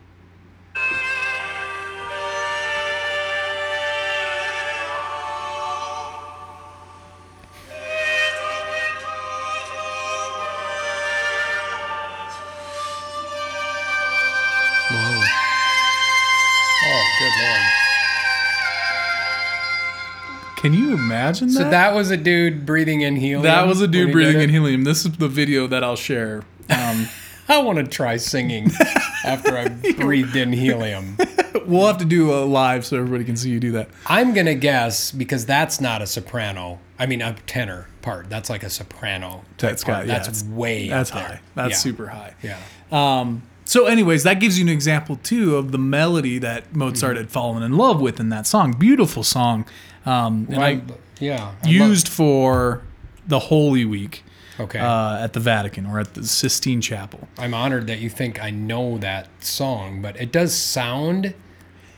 Can you imagine that? So that was a dude breathing in helium. That was a dude breathing in helium. This is the video that I'll share. Um, I want to try singing after I breathed in helium. we'll have to do a live so everybody can see you do that. I'm gonna guess because that's not a soprano. I mean a tenor part. That's like a soprano. That's got yeah, That's way. That's up there. high. That's Yeah. super high. Yeah. Um, so, anyways, that gives you an example too of the melody that Mozart Mm-hmm. had fallen in love with in that song. Beautiful song. Um, and I- I, yeah. I used for the Holy Week okay. uh, at the Vatican or at the Sistine Chapel. I'm honored that you think I know that song, but it does sound.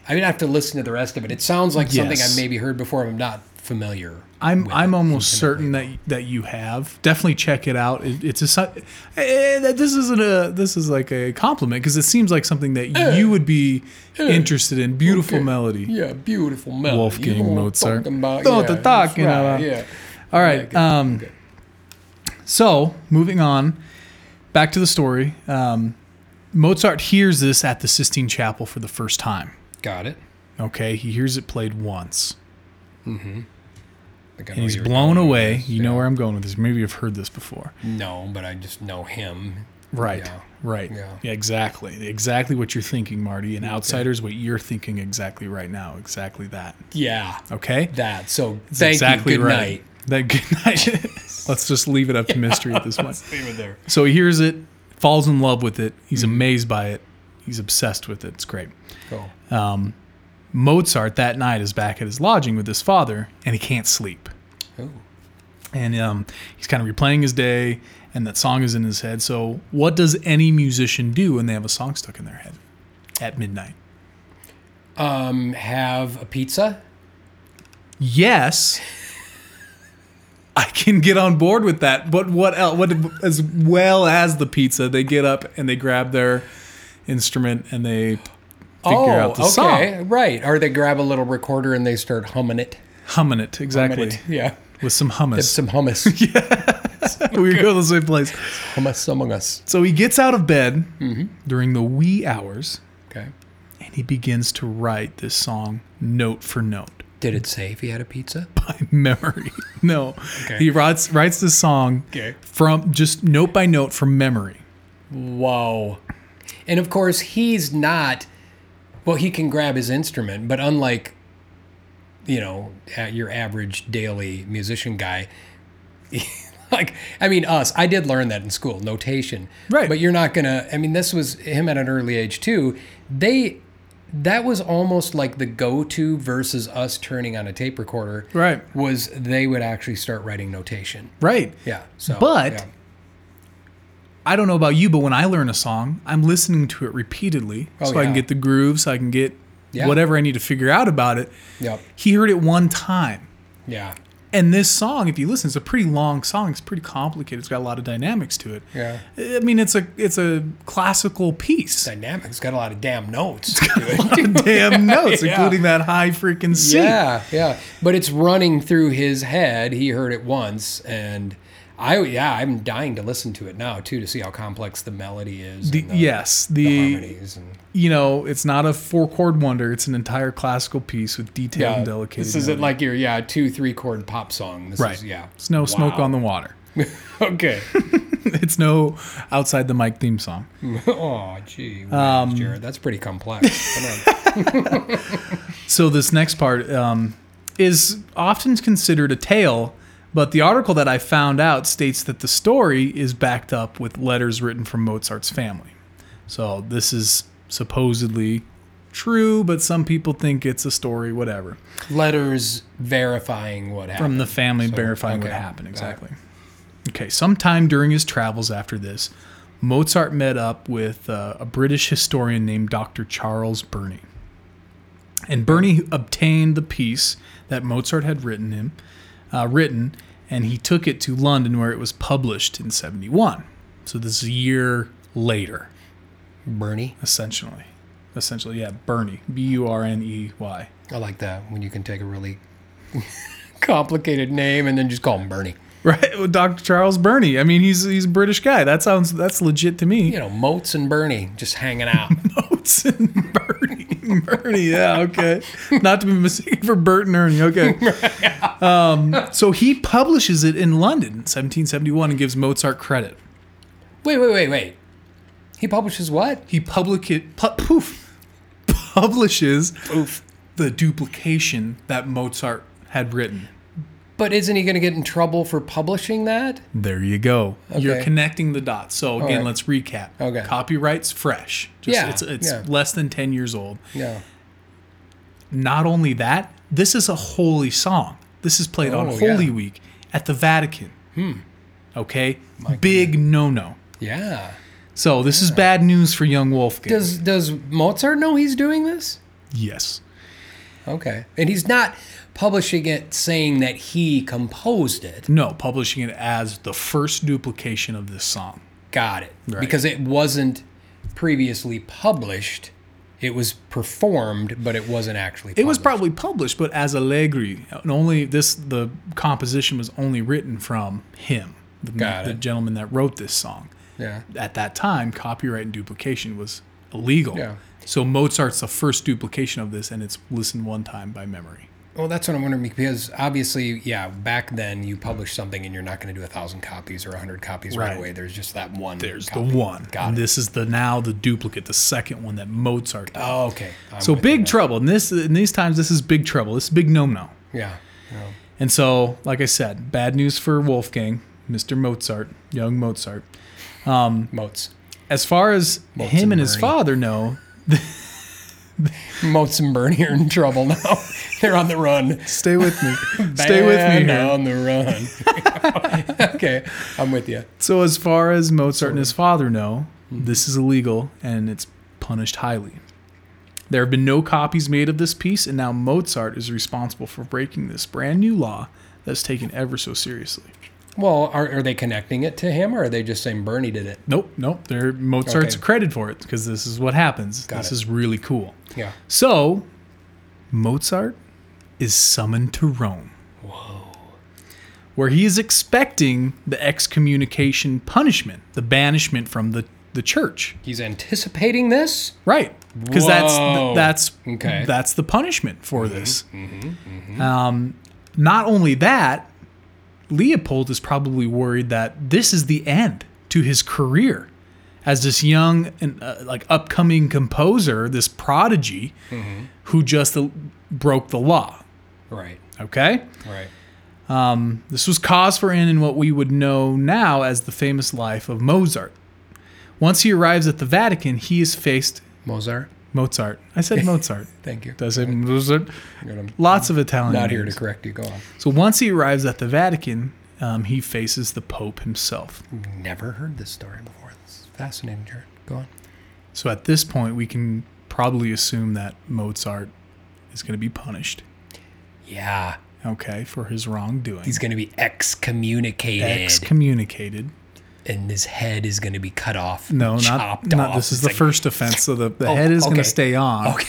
I would have to listen to the rest of it. It sounds like something Yes. I maybe heard before. I'm not familiar. I'm I'm almost certain that that you have. Definitely check it out. It, it's a eh, this isn't a this is like a compliment because it seems like something that you would be interested in. Beautiful Okay. melody. Yeah, beautiful melody. Wolfgang You know Mozart. talking About. Yeah, the talk, you know, right, uh, Yeah. All Yeah, Um. So moving on, back to the story. Um, Mozart hears this at the Sistine Chapel for the first time. Got it. Okay, he hears it played once, I and he's blown away. this, You know where I'm going with this. Maybe you've heard this before. No, but I just know him. Right. Yeah. Right. Yeah. Yeah. Exactly. Exactly what you're thinking, Marty. And outsiders, what you're thinking exactly right now. Exactly that. Yeah, Okay. that. So That's thank exactly you. Good right. night. That good night. Let's just leave it up to mystery at this point. Leave it there. So he hears it, falls in love with it. He's Mm-hmm. amazed by it. He's obsessed with it. It's great. Cool. Mozart that night is back at his lodging with his father, and he can't sleep. Ooh. And um, he's kind of replaying his day, and that song is in his head. So, what does any musician do when they have a song stuck in their head at midnight? Um, have a pizza. Yes, I can get on board with that. But what else? What as well as the pizza, they get up and they grab their instrument and they figure out the Oh, okay, song, right. Or they grab a little recorder and they start humming it. humming it exactly Humming it. Yeah. with some hummus. hummus. some hummus. we go to the same place. hummus among us. So he gets out of bed Mm-hmm. during the wee hours Okay. and he begins to write this song note for note Did it say if he had a pizza? by memory. No, Okay. he writes writes this song Okay. from just note by note from memory. Whoa. And of course, he's not. Well, he can grab his instrument, but unlike, you know, your average daily musician guy, like, I mean, us, I did learn that in school, notation. Right. But you're not going to, I mean, this was him at an early age too. They, that was almost like the go to versus us turning on a tape recorder. Right. Was they would actually start writing notation. Right. Yeah. So, But- yeah. I don't know about you, but when I learn a song, I'm listening to it repeatedly Oh, so I can get the groove, so I can get Yeah. whatever I need to figure out about it. Yep. He heard it one time. Yeah. And this song, if you listen, it's a pretty long song. It's pretty complicated. It's got a lot of dynamics to it. Yeah. I mean, it's a it's a classical piece. Dynamics got a lot of damn notes. A lot of Damn notes, Yeah. including that high freaking C. Yeah, yeah. But it's running through his head. He heard it once, and I yeah, I'm dying to listen to it now too to see how complex the melody is. The, the, yes, the the harmonies and you know, it's not a four chord wonder. It's an entire classical piece with detailed yeah. and delicate. This isn't like your yeah two three chord pop song. This right. is yeah. It's no smoke on the water. Okay. it's no outside the mic theme song. oh gee, Um, Jarrett, that's pretty complex. Come on. So this next part um, is often considered a tale, but the article that I found out states that the story is backed up with letters written from Mozart's family. So this is supposedly true, but some people think it's a story, whatever. Letters verifying what happened. From the family So, verifying what happened, exactly. Okay, sometime during his travels after this, Mozart met up with uh, a British historian named Dr. Charles Burney. And Burney obtained the piece that Mozart had written him, uh, written, and he took it to London where it was published in 71. So this is a year later, Bernie. essentially. Essentially, yeah, Burney, B U R N E Y. I like that when you can take a really complicated name and then just call him Bernie. Right, well, Dr. Charles Burney. I mean, he's he's a British guy. That sounds that's legit to me. You know, Moats and Bernie just hanging out. Oates and Bernie. Bernie, yeah, okay. Not to be mistaken for Bert and Ernie, okay. Um, so he publishes it in London in 1771 and gives Mozart credit. wait, wait, wait, wait. He publishes what? He public it, pu- poof, publishes Oof. the duplication that Mozart had written. But isn't he going to get in trouble for publishing that? There you go. Okay. You're connecting the dots. So again, right. let's recap. Okay. Copyright's fresh. Just, Yeah, It's, it's yeah. less than 10 years old. Yeah. Not only that, this is a holy song. This is played on Oh, Holy yeah. Week at the Vatican. Hmm. Okay? Big no no. Yeah. So this is bad news for young Wolfgang. Does does Mozart know he's doing this? yes. Okay. And he's not publishing it saying that he composed it. No, publishing it as the first duplication of this song. Got it. Right. Because it wasn't previously published. It was performed, but it wasn't actually Published. It was probably published, but as Allegri. And only this the composition was only written from him, the, the gentleman that wrote this song. Yeah. At that time, copyright and duplication was illegal. Yeah. So Mozart's the first duplication of this, and it's listened one time by memory. Well, that's what I'm wondering because obviously, yeah, back then you publish something and you're not going to do a thousand copies or a hundred copies right. Right. away. There's just that one. There's copy. the one. Got and it. this is the now the duplicate, the second one that Mozart did. Oh, okay. I'm so big you. trouble. In this in these times, this is big trouble. This is big no no. Yeah. yeah. And so, like I said, bad news for Wolfgang, Mr. Mozart, young Mozart. Um, Moats. As far as him and and his father know, Moats and Bernie are in trouble now. They're on the run. stay with me. stay with me here. on the run. okay, I'm with you. So as far as Mozart and his father know, hmm. this is illegal and it's punished highly. There have been no copies made of this piece, and now Mozart is responsible for breaking this brand new law that's taken ever so seriously. Well, are, are they connecting it to him, or are they just saying Bernie did it? Nope, nope. They're Mozart's Okay. credited for it because this is what happens. Got this it. is really cool. Yeah. So, Mozart is summoned to Rome. Whoa. Where he is expecting the excommunication punishment, the banishment from the, the church. He's anticipating this. Right. Because that's that's Okay. that's the punishment for mm-hmm. this. Mm-hmm. Mm-hmm. Um, not only that, Leopold is probably worried that this is the end to his career as this young and uh, like upcoming composer, this prodigy who just broke the law. Right. Okay. Right. Um, This was cause for in in what we would know now as the famous life of Mozart. Once he arrives at the Vatican, he is faced Mozart. Mozart. I said Mozart. Thank you. Does it Mozart? Lots of Italian. not here to correct you. Go on. So once he arrives at the Vatican, um, he faces the Pope himself. Never heard this story before. Is fascinating, Jarrett. Go on. So at this point, we can probably assume that Mozart is going to be punished. Yeah. Okay, for his wrongdoing. He's going to be excommunicated, excommunicated. And his head is going to be cut off. No, not, not off. this is It's the like- first offense. So the, the Oh, head is going to stay on. Okay.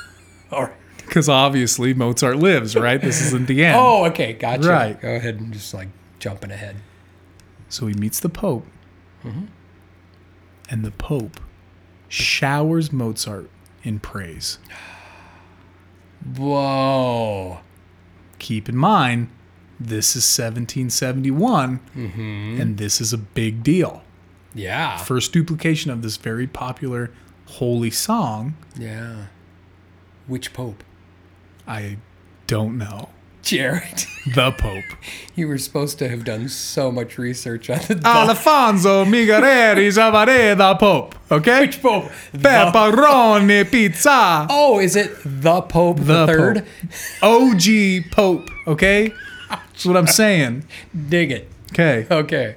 All right. Because obviously Mozart lives, right? This isn't the end. Oh, okay. Gotcha. Right. Go ahead and just like jumping ahead. So he meets the Pope, Mm-hmm. and the Pope showers Mozart in praise. Whoa. Keep in mind, this is 1771, Mm-hmm. and this is a big deal. Yeah. First duplication of this very popular holy song. yeah. Which pope? I don't know. Jarrett, The Pope. you were supposed to have done so much research on the Alfonso Migareri Javare, the Pope. Okay? Which Pope? Pepperoni pizza. oh, is it the Pope the, The third? Pope. OG Pope. Okay? That's what I'm saying. Dig it. Okay. Okay.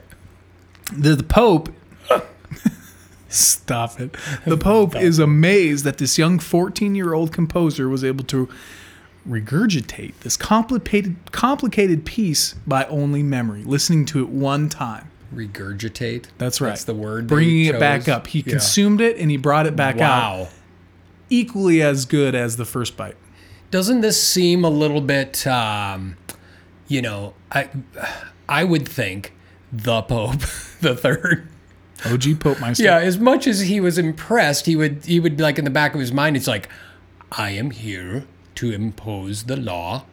The, the Pope. Stop it. The Pope is amazed that this young 14 year old composer was able to regurgitate this complicated complicated piece by only memory, listening to it one time. Regurgitate. That's right. That's the word. Bringing it back up. He Yeah. consumed it and he brought it back out Wow. equally as good as the first bite. Doesn't this seem a little bit, um, you know, I, I would think the Pope the third. OG Pope Meister. Yeah, as much as he was impressed, he would he would like in the back of his mind, it's like, I am here to impose the law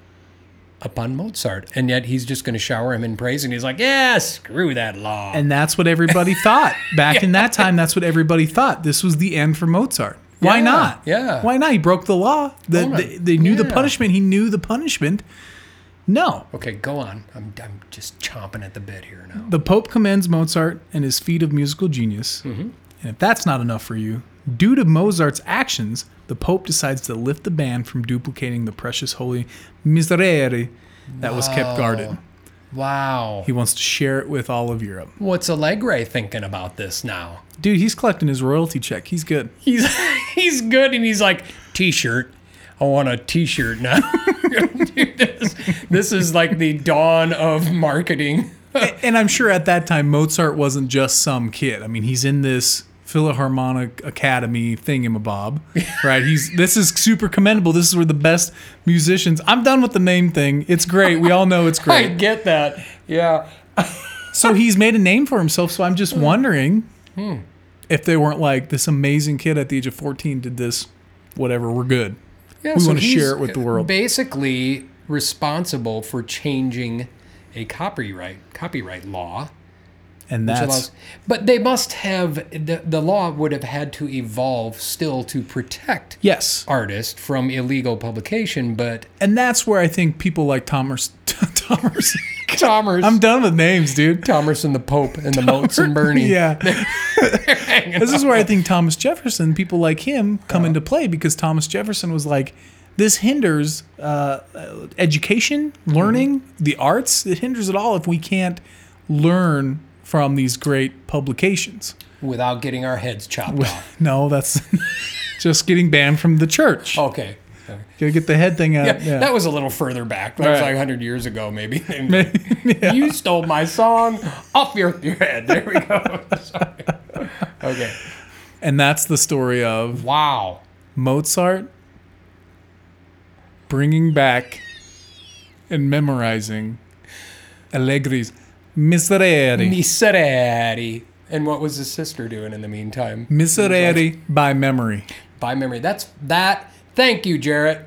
upon Mozart, and yet he's just going to shower him in praise, and he's like, yeah, screw that law. And that's what everybody thought. Back in that time, that's what everybody thought. This was the end for Mozart. Why Yeah, not? yeah. Why not? He broke the law. The, oh they, they knew the punishment. He knew the punishment. No. okay, go on. I'm I'm just chomping at the bit here now. The Pope commends Mozart and his feat of musical genius. Mm-hmm. And if that's not enough for you, due to Mozart's actions, the Pope decides to lift the ban from duplicating the precious holy Miserere that was kept guarded. Wow. He wants to share it with all of Europe. What's Allegri thinking about this now? Dude, he's collecting his royalty check. He's good. He's he's good, and he's like T-shirt. I want a T-shirt now. This, this is like the dawn of marketing. and I'm sure at that time Mozart wasn't just some kid. I mean, he's in this Philharmonic Academy thingamabob, right? He's this is super commendable. This is where the best musicians. I'm done with the name thing. It's great. We all know it's great. I get that. Yeah. So he's made a name for himself. So I'm just Hmm. wondering if they weren't like this amazing kid at the age of 14 did this. Whatever, we're good. Yeah, We so wanna share it with the world. Basically, responsible for changing a copyright copyright law. And that's allows- but they must have the, the law would have had to evolve still to protect yes, artists from illegal publication. But and that's where I think people like Thomas Thomas. Thomas, I'm done with names, dude. Thomas and the Pope and the Moats and Bernie. Yeah. this is where I think Thomas Jefferson, people like him, come into play because Thomas Jefferson was like, this hinders uh, uh, education, learning, the arts. It hinders it all if we can't learn from these great publications. without getting our heads chopped off. No, that's just getting banned from the church. Okay. Gotta get the head thing out. Yeah, Yeah. that was a little further back. That was like 100 years ago, maybe. Uh, you stole my song off your, your head. There we go. okay. and that's the story of Wow. Mozart bringing back and memorizing Allegri's Miserere. Miserere. And what was his sister doing in the meantime? Miserere by memory. By memory. That's that. Thank you, Jarrett.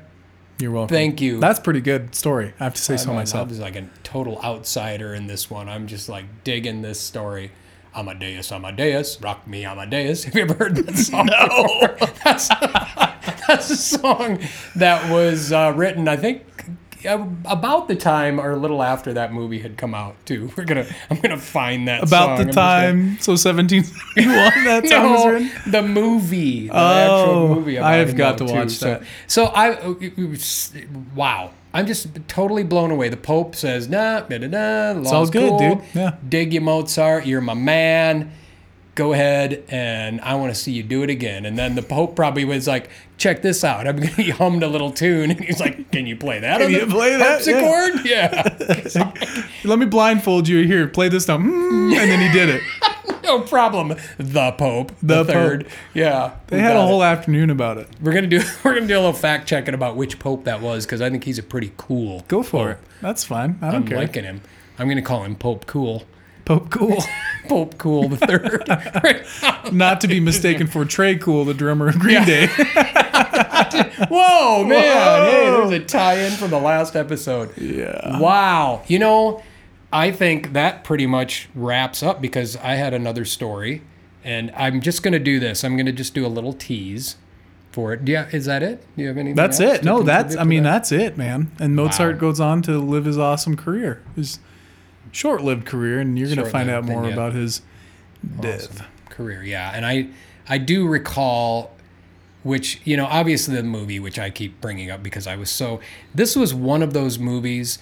You're welcome. Thank you. That's a pretty good story. I have to say so I'm- I myself. was like a total outsider in this one. I'm just like digging this story. Amadeus, Amadeus, rock me, Amadeus. Have you ever heard that song? No. that's, that's a song that was uh, written, I think, Uh, about the time or a little after that movie had come out. Too. We're gonna, I'm gonna find that About song. the I'm just gonna- time, so 1771, that was no, written? the movie, the Oh, actual movie. I have got to though, watch too. So- that. So, I, was- wow, I'm just totally blown away. The Pope says, "Nah, da da da, law's all good, cool. dude. Yeah. dig you, Mozart. You're my man. Go ahead, and I want to see you do it again." And then the Pope probably was like, "Check this out." I'm gonna he hummed a little tune, and he's like, "Can you play that? Can on you the play that? harpsichord?" Yeah. Let me blindfold you. Here, play this now. Hmm, And then he did it. no problem. The Pope, The the, Pope. third. Yeah, They had a got it. whole afternoon about it. We're gonna do we're gonna do a little fact checking about which pope that was because I think he's a pretty cool. Go for it. That's fine. I don't care. I'm liking him. I'm gonna call him Pope Cool. Pope Cool. Pope Cool the third. Not to be mistaken for Tré Cool, the drummer of Green Day. Whoa, man! Hey, Whoa. there's a tie-in from the last episode. yeah. Wow. You know, I think that pretty much wraps up because I had another story, and I'm just gonna do this. I'm gonna just do a little tease, for it. Yeah, is that it? Do you have anything? That's it. No, that's I mean that? that's it, man. And Mozart Wow. goes on to live his awesome career, his short-lived career, and you're going to find out more and yet about his death. Awesome career. Yeah, and I I do recall which you know obviously the movie which I keep bringing up because I was so this was one of those movies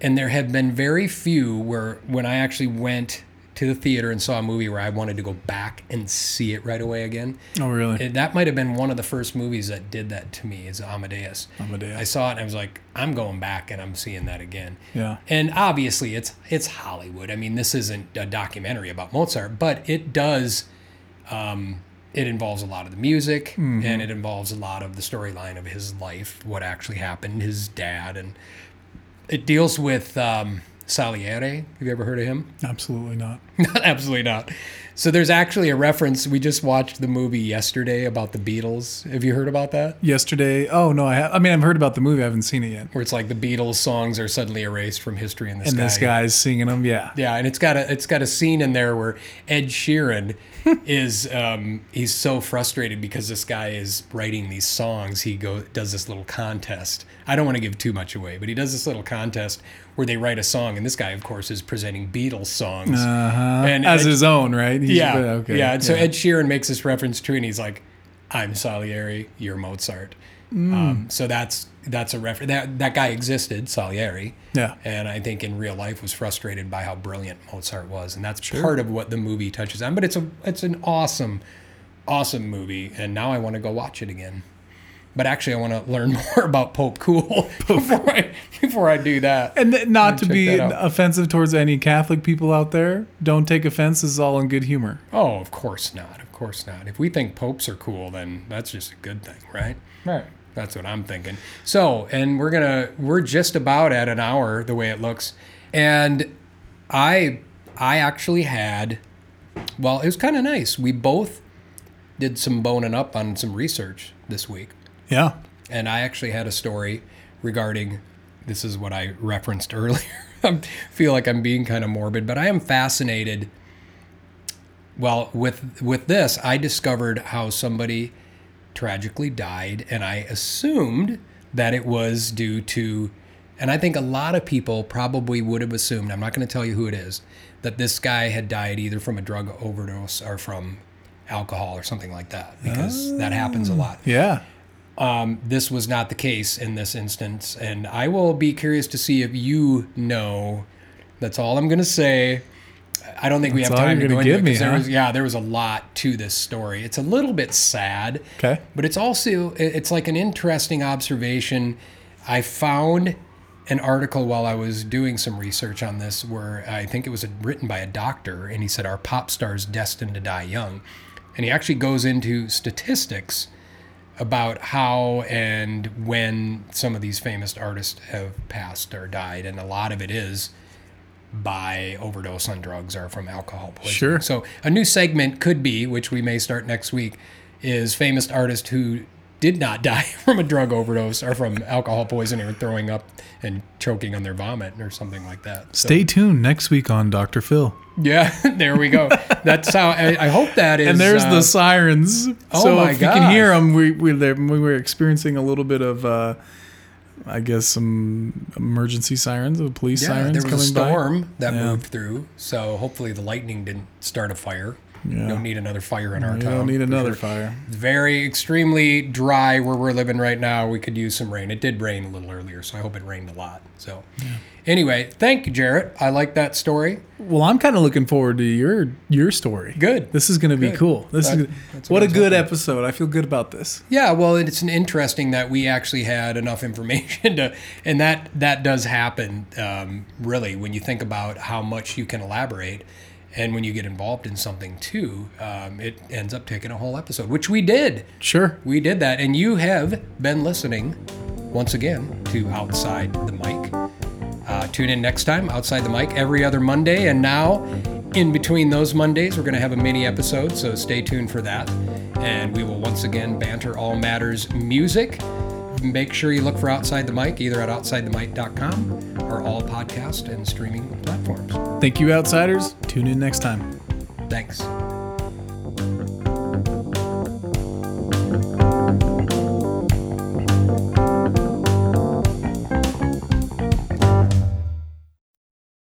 and there have been very few where when I actually went to the theater and saw a movie where I wanted to go back and see it right away again. Oh, really? It, that might have been one of the first movies that did that to me is Amadeus. Amadeus. I saw it and I was like, I'm going back and I'm seeing that again. Yeah. And obviously it's it's Hollywood. I mean, this isn't a documentary about Mozart, but it does um, it involves a lot of the music Mm-hmm. and it involves a lot of the storyline of his life, what actually happened, his dad, and it deals with um, Salieri. Have you ever heard of him? Absolutely not. Absolutely not. So there's actually a reference. We just watched the movie yesterday about the Beatles. Have you heard about that? Yesterday. Oh no, I have. I mean, I've heard about the movie. I haven't seen it yet. Where it's like the Beatles songs are suddenly erased from history, and this And guy, this guy's singing them. Yeah. yeah, and it's got a it's got a scene in there where Ed Sheeran is um, he's so frustrated because this guy is writing these songs. He go does this little contest. I don't want to give too much away, but he does this little contest where they write a song, and this guy, of course, is presenting Beatles songs. Uh-huh. And As Ed- his own, right? He's- yeah, Okay. yeah. And so Ed Sheeran makes this reference to, and he's like, "I'm Salieri, you're Mozart." Mm. Um, so that's that's a reference. That that guy existed, Salieri. Yeah. And I think in real life was frustrated by how brilliant Mozart was, and that's part of what the movie touches on. But it's a it's an awesome, awesome movie, and now I want to go watch it again. But actually, I want to learn more about Pope Cool before I before I do that. And th- not to be offensive towards any Catholic people out there, don't take offense. This is all in good humor. Oh, of course not. Of course not. If we think popes are cool, then that's just a good thing, right? Right. That's what I'm thinking. So, and we're gonna we're just about at an hour the way it looks, and I I actually had well, it was kind of nice. We both did some boning up on some research this week, Yeah. and I actually had a story regarding this is what I referenced earlier. I feel like I'm being kind of morbid, but I am fascinated. Well, with with this, I discovered how somebody tragically died, and I assumed that it was due to, and I think a lot of people probably would have assumed. I'm not going to tell you who it is, that this guy had died either from a drug overdose or from alcohol or something like that, because that happens a lot Yeah. um, this was not the case in this instance, and I will be curious to see if you know. That's all I'm going to say. I don't think we have time to go into give it me, there huh? was, yeah, there was a lot to this story. It's a little bit sad, Okay. but it's also it's like an interesting observation. I found an article while I was doing some research on this where I think it was written by a doctor, and he said, our pop stars destined to die young?" And he actually goes into statistics about how and when some of these famous artists have passed or died, and a lot of it is by overdose on drugs or from alcohol poisoning. Sure. So a new segment could be, which we may start next week, is famous artists who did not die from a drug overdose or from alcohol poisoning or throwing up and choking on their vomit or something like that. So, Stay tuned next week on Dr. Phil. yeah, there we go. That's how I, I hope that is. and there's uh, the sirens. Oh so my if you can hear them, we we we were experiencing a little bit of, uh, I guess, some emergency sirens, police Yeah, sirens there was a coming by. storm that Yeah. moved through, so hopefully the lightning didn't start a fire. Yeah. Don't need another fire in our We town. don't need another sure. fire. It's very extremely dry where we're living right now. We could use some rain. It did rain a little earlier, so I hope it rained a lot. So, anyway, thank you, Jarrett. I like that story. Well, I'm kind of looking forward to your your story. Good. This is going to be cool. This That- is what a good episode. I feel good about this. Yeah, well, it's an interesting that we actually had enough information to, and that that does happen. Um, really, when you think about how much you can elaborate, and when you get involved in something too, um, it ends up taking a whole episode, which we did. Sure. We did that, and you have been listening once again to Outside the Mic. Uh, tune in next time, Outside the Mic, every other Monday. And now, in between those Mondays, we're going to have a mini episode, so stay tuned for that. And we will once again banter all matters music. Make sure you look for Outside the Mic either at OutsideTheMic.com or all podcast and streaming platforms. Thank you, outsiders. Tune in next time. Thanks.